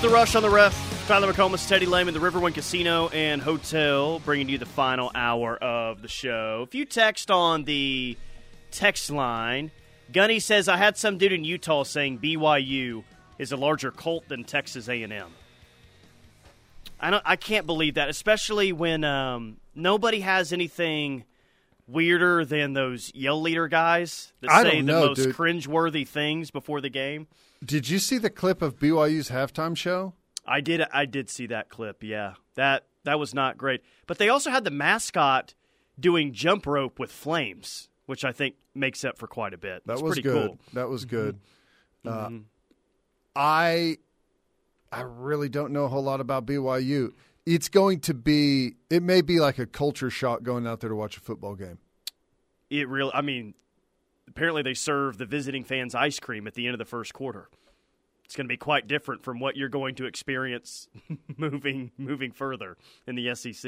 [SPEAKER 4] The rush on the ref. Tyler McComas, Teddy Lehman, the Riverwind Casino and Hotel, bringing you the final hour of the show. If you text on the text line, Gunny says I had some dude in Utah saying BYU is a larger cult than Texas A&M. I don't, I can't believe that, especially when um, nobody has anything weirder than those yell leader guys that
[SPEAKER 3] I
[SPEAKER 4] say the
[SPEAKER 3] know,
[SPEAKER 4] most
[SPEAKER 3] dude.
[SPEAKER 4] cringeworthy things before the game.
[SPEAKER 3] Did you see the clip of BYU's halftime show?
[SPEAKER 4] I did. I did see that clip. Yeah, that that was not great. But they also had the mascot doing jump rope with flames, which I think makes up for quite a bit.
[SPEAKER 3] That was
[SPEAKER 4] pretty
[SPEAKER 3] good.
[SPEAKER 4] cool.
[SPEAKER 3] That was good. Uh,
[SPEAKER 4] Mhm.
[SPEAKER 3] I I really don't know a whole lot about BYU. It's going to be it may be like a culture shock going out there to watch a football game.
[SPEAKER 4] It really. I mean, apparently they serve the visiting fans ice cream at the end of the first quarter. It's going to be quite different from what you're going to experience *laughs* moving moving further in the SEC.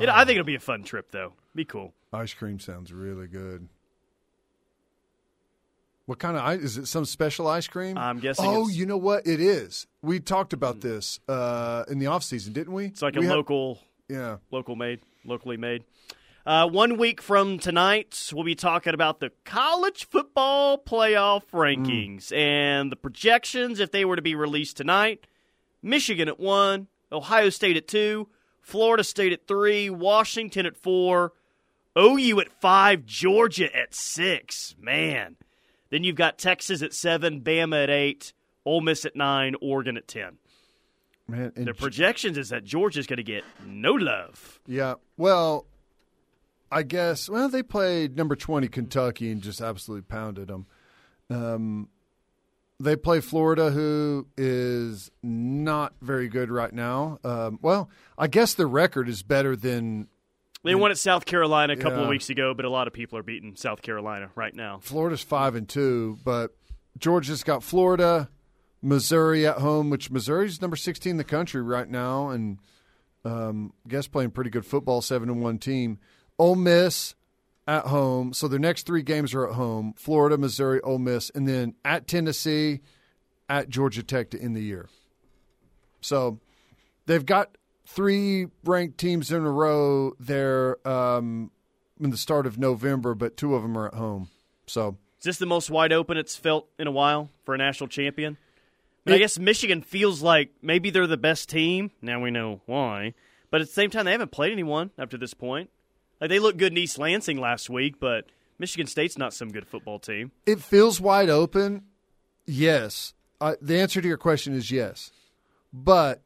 [SPEAKER 4] It, I think it'll be a fun trip, though. Be cool.
[SPEAKER 3] Ice cream sounds really good. What kind of ice is it? Some special ice cream?
[SPEAKER 4] I'm guessing
[SPEAKER 3] Oh, you know what? It is. We talked about this uh, in the off season, didn't we?
[SPEAKER 4] It's like a
[SPEAKER 3] We had-
[SPEAKER 4] local,
[SPEAKER 3] yeah,
[SPEAKER 4] local made, locally made. Uh, one week from tonight, we'll be talking about the college football playoff rankings and the projections if they were to be released tonight. Michigan at one, Ohio State at two, Florida State at three, Washington at four, OU at five, Georgia at six. Man, then you've got Texas at seven, Bama at eight, Ole Miss at nine, Oregon at ten.
[SPEAKER 3] man. and
[SPEAKER 4] The projections is that Georgia's going to get no love.
[SPEAKER 3] Yeah. Well, I guess. Well, they played number twenty Kentucky and just absolutely pounded them. Um, they play Florida, who is not very good right now. Um, well, I guess the record is better than
[SPEAKER 4] They won at South Carolina a couple of weeks ago, but a lot of people are beating South Carolina right now.
[SPEAKER 3] Florida's five and two, but Georgia's got Florida, Missouri at home, which Missouri's number sixteen in the country right now, and um, I guess playing pretty good football, seven and one team. Ole Miss at home, so their next three games are at home: Florida, Missouri, Ole Miss, and then at Tennessee, at Georgia Tech to end the year. So they've got three ranked teams in a row there um, in the start of November, but two of them are at home. So
[SPEAKER 4] Is this the most wide open it's felt in a while for a national champion? But I guess Michigan feels like maybe they're the best team. Now we know why. But at the same time, they haven't played anyone up to this point. Like they looked good in East Lansing last week, but Michigan State's not some good football team.
[SPEAKER 3] it feels wide open. Yes, I, the answer to your question is yes, but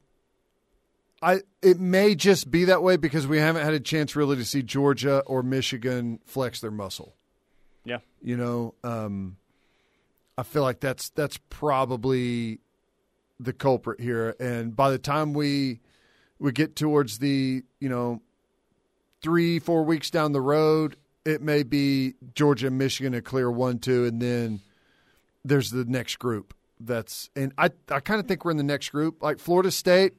[SPEAKER 3] I it may just be that way because we haven't had a chance really to see Georgia or Michigan flex their muscle.
[SPEAKER 4] Yeah.
[SPEAKER 3] You know, um, I feel like that's that's probably the culprit here. And by the time we we get towards the you know three four weeks down the road, it may be Georgia and Michigan a clear one two, and then there's the next group. That's and I I kind of think we're in the next group like Florida State.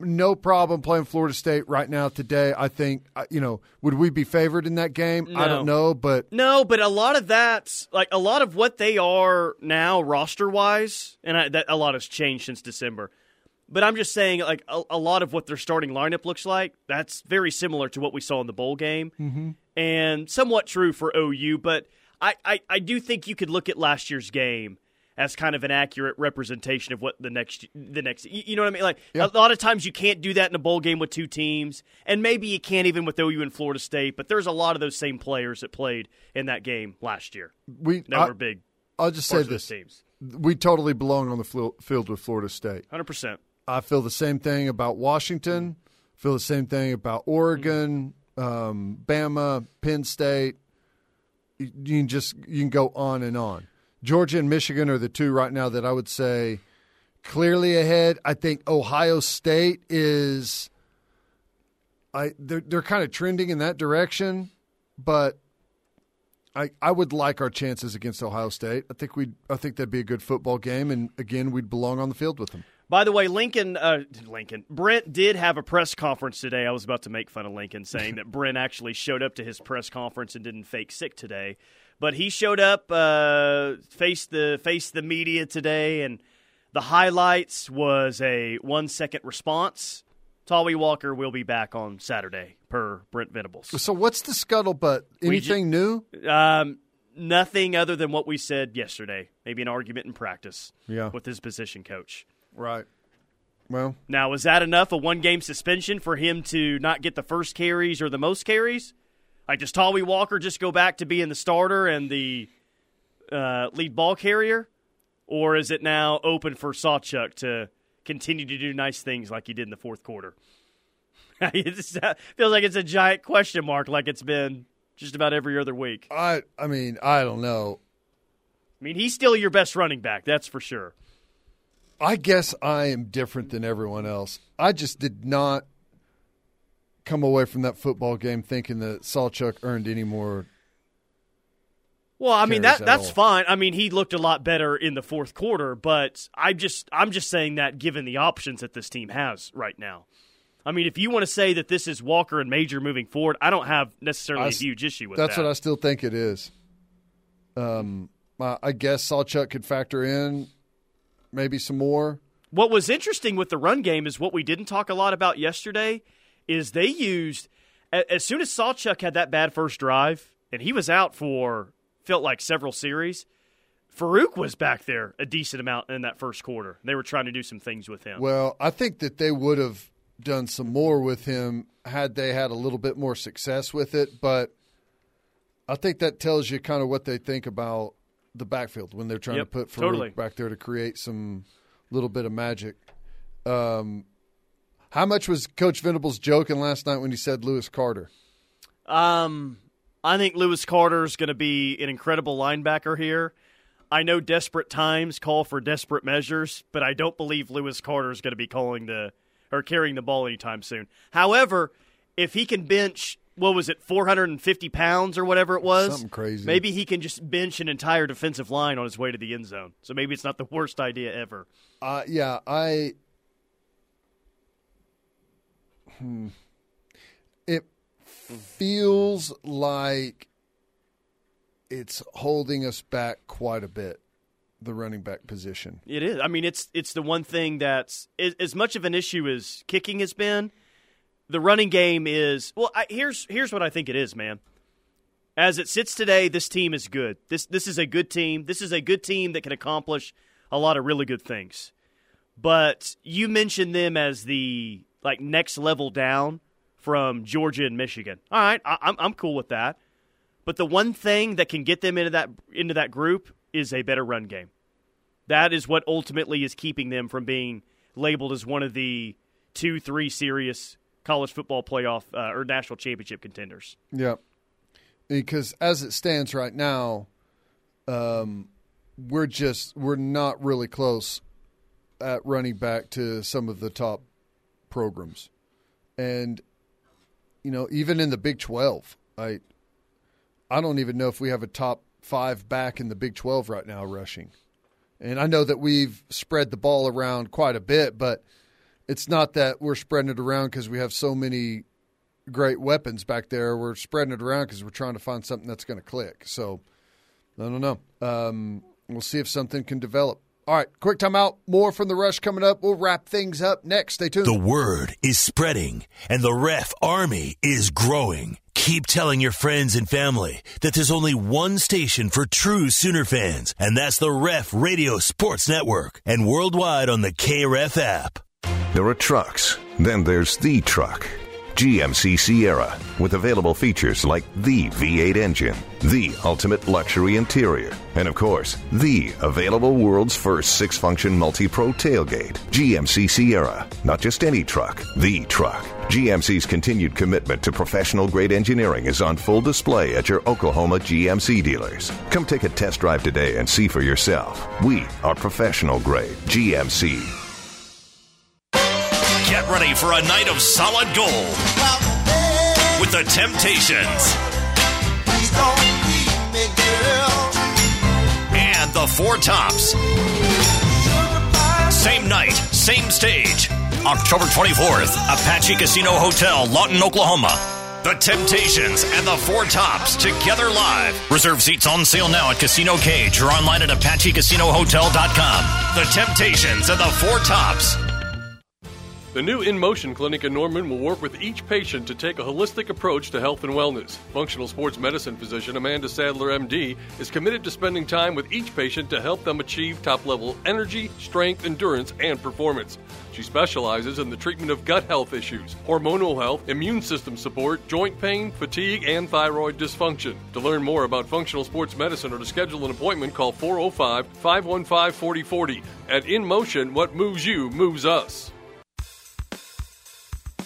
[SPEAKER 3] No problem playing Florida State right now today. I think uh, you know would we be favored in that game? I don't know, but
[SPEAKER 4] No, but a lot of that's like a lot of what they are now roster wise, and I, that a lot has changed since December. But I'm just saying, like a, a lot of what their starting lineup looks like, that's very similar to what we saw in the bowl game,
[SPEAKER 3] Mhm.
[SPEAKER 4] and somewhat true for OU. But I, I, I do think you could look at last year's game as kind of an accurate representation of what the next the next you know what I mean like a lot of times you can't do that in a bowl game with two teams and maybe you can't even with OU and Florida State but there's a lot of those same players that played in that game last year
[SPEAKER 3] we
[SPEAKER 4] that
[SPEAKER 3] I,
[SPEAKER 4] were big
[SPEAKER 3] I'll just say
[SPEAKER 4] parts of those
[SPEAKER 3] this:
[SPEAKER 4] teams
[SPEAKER 3] we totally belong on the field with Florida State.
[SPEAKER 4] 100%
[SPEAKER 3] I feel the same thing about Washington, Feel the same thing about Oregon, um, Bama, Penn State. You you can just you can go on and on. Georgia and Michigan are the two right now that I would say clearly ahead. I think Ohio State is. I they're they're kind of trending in that direction, but I I would like our chances against Ohio State. I think we I think that'd be a good football game, and again we'd belong on the field with them.
[SPEAKER 4] By the way, Lincoln, uh, Lincoln, Brent did have a press conference today. I was about to make fun of Lincoln, saying that Brent actually showed up to his press conference and didn't fake sick today, but he showed up, uh, faced the faced the media today, and the highlights was a one second response. Tawee Walker will be back on Saturday, per Brent Venables.
[SPEAKER 3] So what's the scuttlebutt? Anything new?
[SPEAKER 4] Um, nothing other than what we said yesterday. Maybe an argument in practice.
[SPEAKER 3] Yeah.
[SPEAKER 4] with his position coach.
[SPEAKER 3] Right. Well,
[SPEAKER 4] Now, is that enough? A one game suspension for him to not get the first carries or the most carries? Like, does Tawee Walker just go back to being the starter and the uh, lead ball carrier? Or is it now open for Sawchuk to continue to do nice things like he did in the fourth quarter? *laughs* it uh, feels like it's a giant question mark, like it's been just about every other week.
[SPEAKER 3] I I mean I don't know.
[SPEAKER 4] I mean, he's still your best running back, that's for sure.
[SPEAKER 3] I guess I am different than everyone else. I just did not come away from that football game thinking that Sawchuk earned any more.
[SPEAKER 4] Well, I mean that that's
[SPEAKER 3] all.
[SPEAKER 4] fine. I mean, he looked a lot better in the fourth quarter, but I just I'm just saying that given the options that this team has right now. I mean, if you want to say that this is Walker and Major moving forward, I don't have necessarily
[SPEAKER 3] I
[SPEAKER 4] a huge issue with
[SPEAKER 3] That's
[SPEAKER 4] that.
[SPEAKER 3] That's what I still think it is. Um, I I guess Sawchuk could factor in maybe some more.
[SPEAKER 4] What was interesting with the run game is what we didn't talk a lot about yesterday is they used as soon as Sawchuk had that bad first drive and he was out for felt like several series. Farouk was back there a decent amount in that first quarter. They were trying to do some things with him.
[SPEAKER 3] Well, I think that they would have done some more with him had they had a little bit more success with it, but I think that tells you kind of what they think about the backfield when they're trying
[SPEAKER 4] Yep,
[SPEAKER 3] to put Farouk
[SPEAKER 4] totally.
[SPEAKER 3] back there to create some little bit of magic. Um, how much was Coach Venables joking last night when he said Lewis Carter?
[SPEAKER 4] Um, I think Lewis Carter is going to be an incredible linebacker here. I know desperate times call for desperate measures, but I don't believe Lewis Carter is going to be calling the or carrying the ball anytime soon. However, if he can bench, what was it, 450 pounds or whatever it was,
[SPEAKER 3] Something crazy.
[SPEAKER 4] Maybe he can just bench an entire defensive line on his way to the end zone. So maybe it's not the worst idea ever.
[SPEAKER 3] Uh, yeah, I. Hmm. It feels like it's holding us back quite a bit, the running back position.
[SPEAKER 4] It is. I mean, it's it's the one thing that's as as much of an issue as kicking has been. The running game is well. I, here's here's what I think it is, man. As it sits today, this team is good. This this is a good team. This is a good team that can accomplish a lot of really good things. But you mentioned them as the like next level down from Georgia and Michigan. All right, I, I'm I'm cool with that. But the one thing that can get them into that into that group is a better run game. That is what ultimately is keeping them from being labeled as one of the two, three serious college football playoff uh, or national championship contenders.
[SPEAKER 3] Yeah, because as it stands right now, um, we're just we're not really close at running back to some of the top programs, and you know even in the Big Twelve, I I don't even know if we have a top five back in the Big Twelve right now rushing, and I know that we've spread the ball around quite a bit, but it's not that we're spreading it around because we have so many great weapons back there. We're spreading it around because we're trying to find something that's going to click. So I don't know. Um, we'll see if something can develop. All right, quick timeout. More from the rush coming up. We'll wrap things up next. Stay tuned.
[SPEAKER 1] The word is spreading, and the ref army is growing. Keep telling your friends and family that there's only one station for true Sooner fans, and that's the Ref Radio Sports Network, and worldwide on the KREF app.
[SPEAKER 20] There are trucks, then there's the truck. GMC Sierra, with available features like the V8 engine, the ultimate luxury interior, and of course, the available world's first six function multi pro tailgate. GMC Sierra, not just any truck, the truck. GMC's continued commitment to professional grade engineering is on full display at your Oklahoma GMC dealers. Come take a test drive today and see for yourself. We are professional grade GMC.
[SPEAKER 21] Get ready for a night of solid gold with the Temptations and the Four Tops. Same night, same stage. October 24th, Apache Casino Hotel, Lawton, Oklahoma. The Temptations and the Four Tops together live. Reserve seats on sale now at Casino Cage or online at ApacheCasinoHotel.com. The Temptations and the Four Tops.
[SPEAKER 22] The new In Motion clinic in Norman will work with each patient to take a holistic approach to health and wellness. Functional sports medicine physician Amanda Sadler, MD, is committed to spending time with each patient to help them achieve top level energy, strength, endurance, and performance. She specializes in the treatment of gut health issues, hormonal health, immune system support, joint pain, fatigue, and thyroid dysfunction. To learn more about functional sports medicine or to schedule an appointment, call 405 515 4040. At In Motion, what moves you moves us.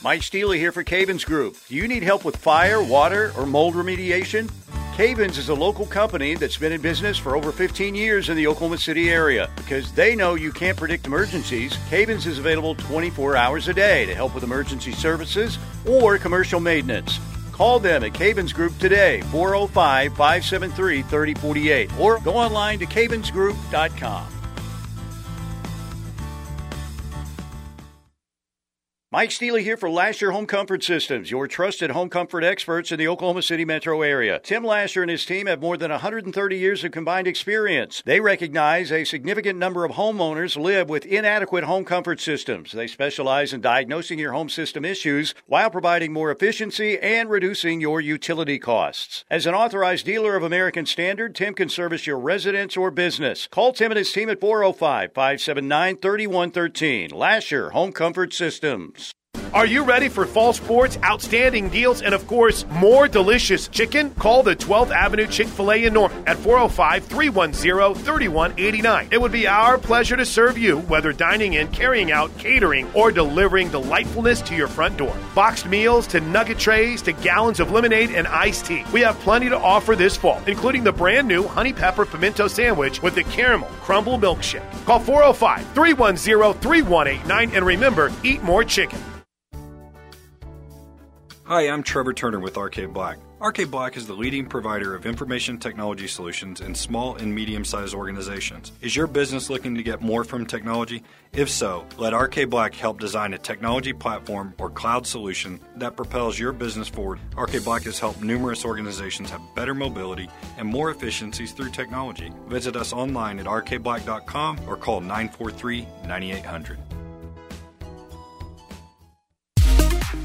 [SPEAKER 23] Mike Steely here for Cavens Group. Do you need help with fire, water, or mold remediation? Cavens is a local company that's been in business for over 15 years in the Oklahoma City area. Because they know you can't predict emergencies, Cavens is available 24 hours a day to help with emergency services or commercial maintenance. Call them at Cavens Group today, 405 573 3048, or go online to cavensgroup.com. Mike Steely here for Lasher Home Comfort Systems, your trusted home comfort experts in the Oklahoma City metro area. Tim Lasher and his team have more than 130 years of combined experience. They recognize a significant number of homeowners live with inadequate home comfort systems. They specialize in diagnosing your home system issues while providing more efficiency and reducing your utility costs. As an authorized dealer of American Standard, Tim can service your residence or business. Call Tim and his team at 405 579 3113. Lasher Home Comfort Systems.
[SPEAKER 24] Are you ready for fall sports, outstanding deals, and of course, more delicious chicken? Call the 12th Avenue Chick fil A in Norman at 405 310 3189. It would be our pleasure to serve you, whether dining in, carrying out, catering, or delivering delightfulness to your front door. Boxed meals to nugget trays to gallons of lemonade and iced tea. We have plenty to offer this fall, including the brand new honey pepper pimento sandwich with the caramel crumble milkshake. Call 405 310 3189 and remember, eat more chicken.
[SPEAKER 15] Hi, I'm Trevor Turner with Arcade Black. Arcade Black is the leading provider of information technology solutions in small and medium sized organizations. Is your business looking to get more from technology? If so, let Arcade Black help design a technology platform or cloud solution that propels your business forward. Arcade Black has helped numerous organizations have better mobility and more efficiencies through technology. Visit us online at arcadeblack.com or call 943 9800.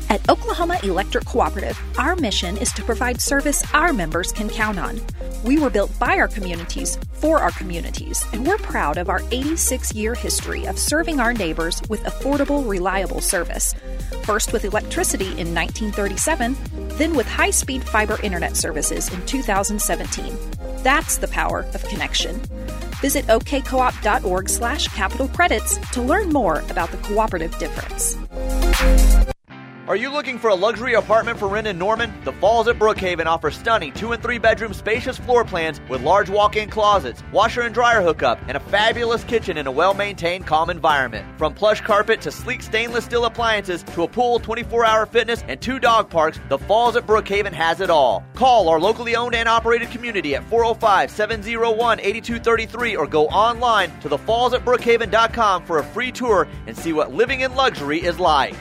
[SPEAKER 25] At Oklahoma Electric Cooperative, our mission is to provide service our members can count on. We were built by our communities for our communities, and we're proud of our 86 year history of serving our neighbors with affordable, reliable service. First with electricity in 1937, then with high speed fiber internet services in 2017. That's the power of connection. Visit okcoop.org slash capital credits to learn more about the cooperative difference.
[SPEAKER 11] Are you looking for a luxury apartment for rent in Norman? The Falls at Brookhaven offer stunning two and three bedroom spacious floor plans with large walk in closets, washer and dryer hookup, and a fabulous kitchen in a well maintained, calm environment. From plush carpet to sleek stainless steel appliances to a pool, 24 hour fitness, and two dog parks, the Falls at Brookhaven has it all. Call our locally owned and operated community at 405 701 8233 or go online to thefallsatbrookhaven.com for a free tour and see what living in luxury is like.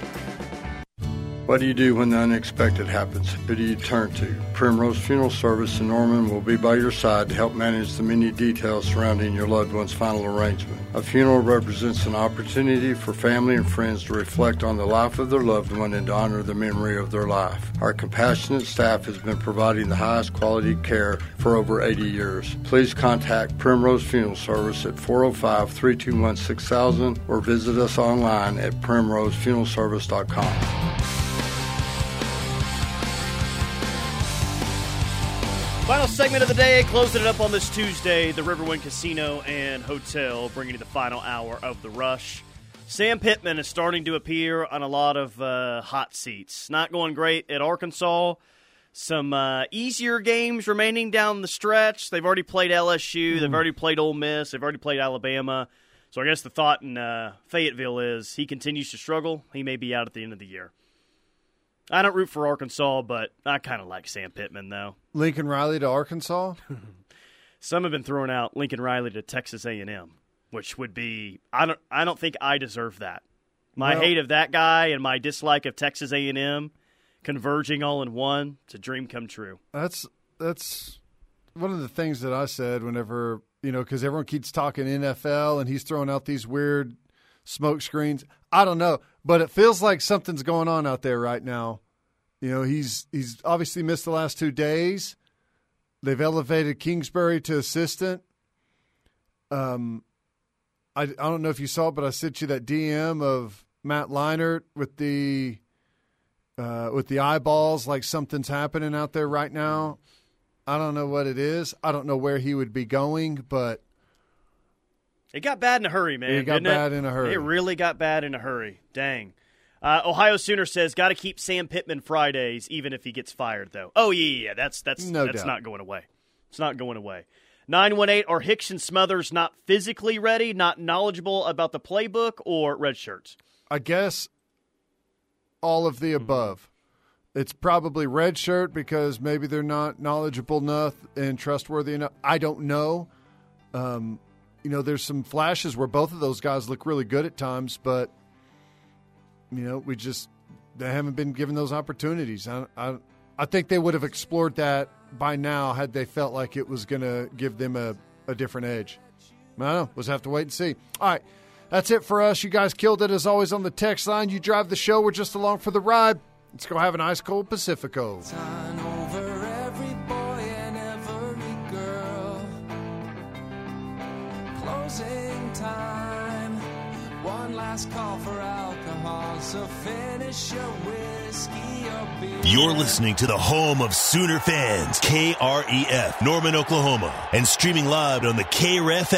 [SPEAKER 26] What do you do when the unexpected happens? Who do you turn to? Primrose Funeral Service in Norman will be by your side to help manage the many details surrounding your loved one's final arrangement. A funeral represents an opportunity for family and friends to reflect on the life of their loved one and to honor the memory of their life. Our compassionate staff has been providing the highest quality care for over 80 years. Please contact Primrose Funeral Service at 405 321 6000 or visit us online at primrosefuneralservice.com.
[SPEAKER 4] Final segment of the day, closing it up on this Tuesday. The Riverwind Casino and Hotel bringing you the final hour of the rush. Sam Pittman is starting to appear on a lot of uh, hot seats. Not going great at Arkansas. Some uh, easier games remaining down the stretch. They've already played LSU. They've already played Ole Miss. They've already played Alabama. So I guess the thought in uh, Fayetteville is he continues to struggle. He may be out at the end of the year. I don't root for Arkansas, but I kind of like Sam Pittman, though.
[SPEAKER 3] Lincoln Riley to Arkansas. *laughs*
[SPEAKER 4] Some have been throwing out Lincoln Riley to Texas A&M, which would be I don't I don't think I deserve that. My
[SPEAKER 3] Well-
[SPEAKER 4] hate of that guy and my dislike of Texas A&M converging all in one. It's a dream come true.
[SPEAKER 3] That's that's one of the things that I said whenever you know because everyone keeps talking NFL and he's throwing out these weird smoke screens. I don't know, but it feels like something's going on out there right now. You know, he's he's obviously missed the last two days. They've elevated Kingsbury to assistant. Um, I I don't know if you saw, it, but I sent you that DM of Matt Leinart with the uh, with the eyeballs, like something's happening out there right now. I don't know what it is. I don't know where he would be going, but
[SPEAKER 4] It got bad in a hurry, man.
[SPEAKER 3] It got bad in a hurry.
[SPEAKER 4] It really got bad in a hurry. Dang. Uh, Ohio Sooner says, "Got to keep Sam Pittman Fridays, even if he gets fired." Though, oh yeah, yeah, yeah, that's that's
[SPEAKER 3] No
[SPEAKER 4] that's
[SPEAKER 3] doubt.
[SPEAKER 4] not going away. It's not going away. Nine one eight are Hicks and Smothers not physically ready, not knowledgeable about the playbook, or red shirts.
[SPEAKER 3] I guess all of the above. It's probably red shirt because maybe they're not knowledgeable enough and trustworthy enough. I don't know. Um, you know, there's some flashes where both of those guys look really good at times, but you know, we just they haven't been given those opportunities. I, I, I think they would have explored that by now had they felt like it was going to give them a, a different edge. I don't know. We'll have to wait and see. All right. That's it for us. You guys killed it as always on the text line. You drive the show. We're just along for the ride. Let's go have an ice cold Pacifico.
[SPEAKER 27] Closing time. One last call for alcohol, so finish your whiskey or beer.
[SPEAKER 1] You're listening to the home of Sooner fans, KREF, Norman, Oklahoma, and streaming live on the KREF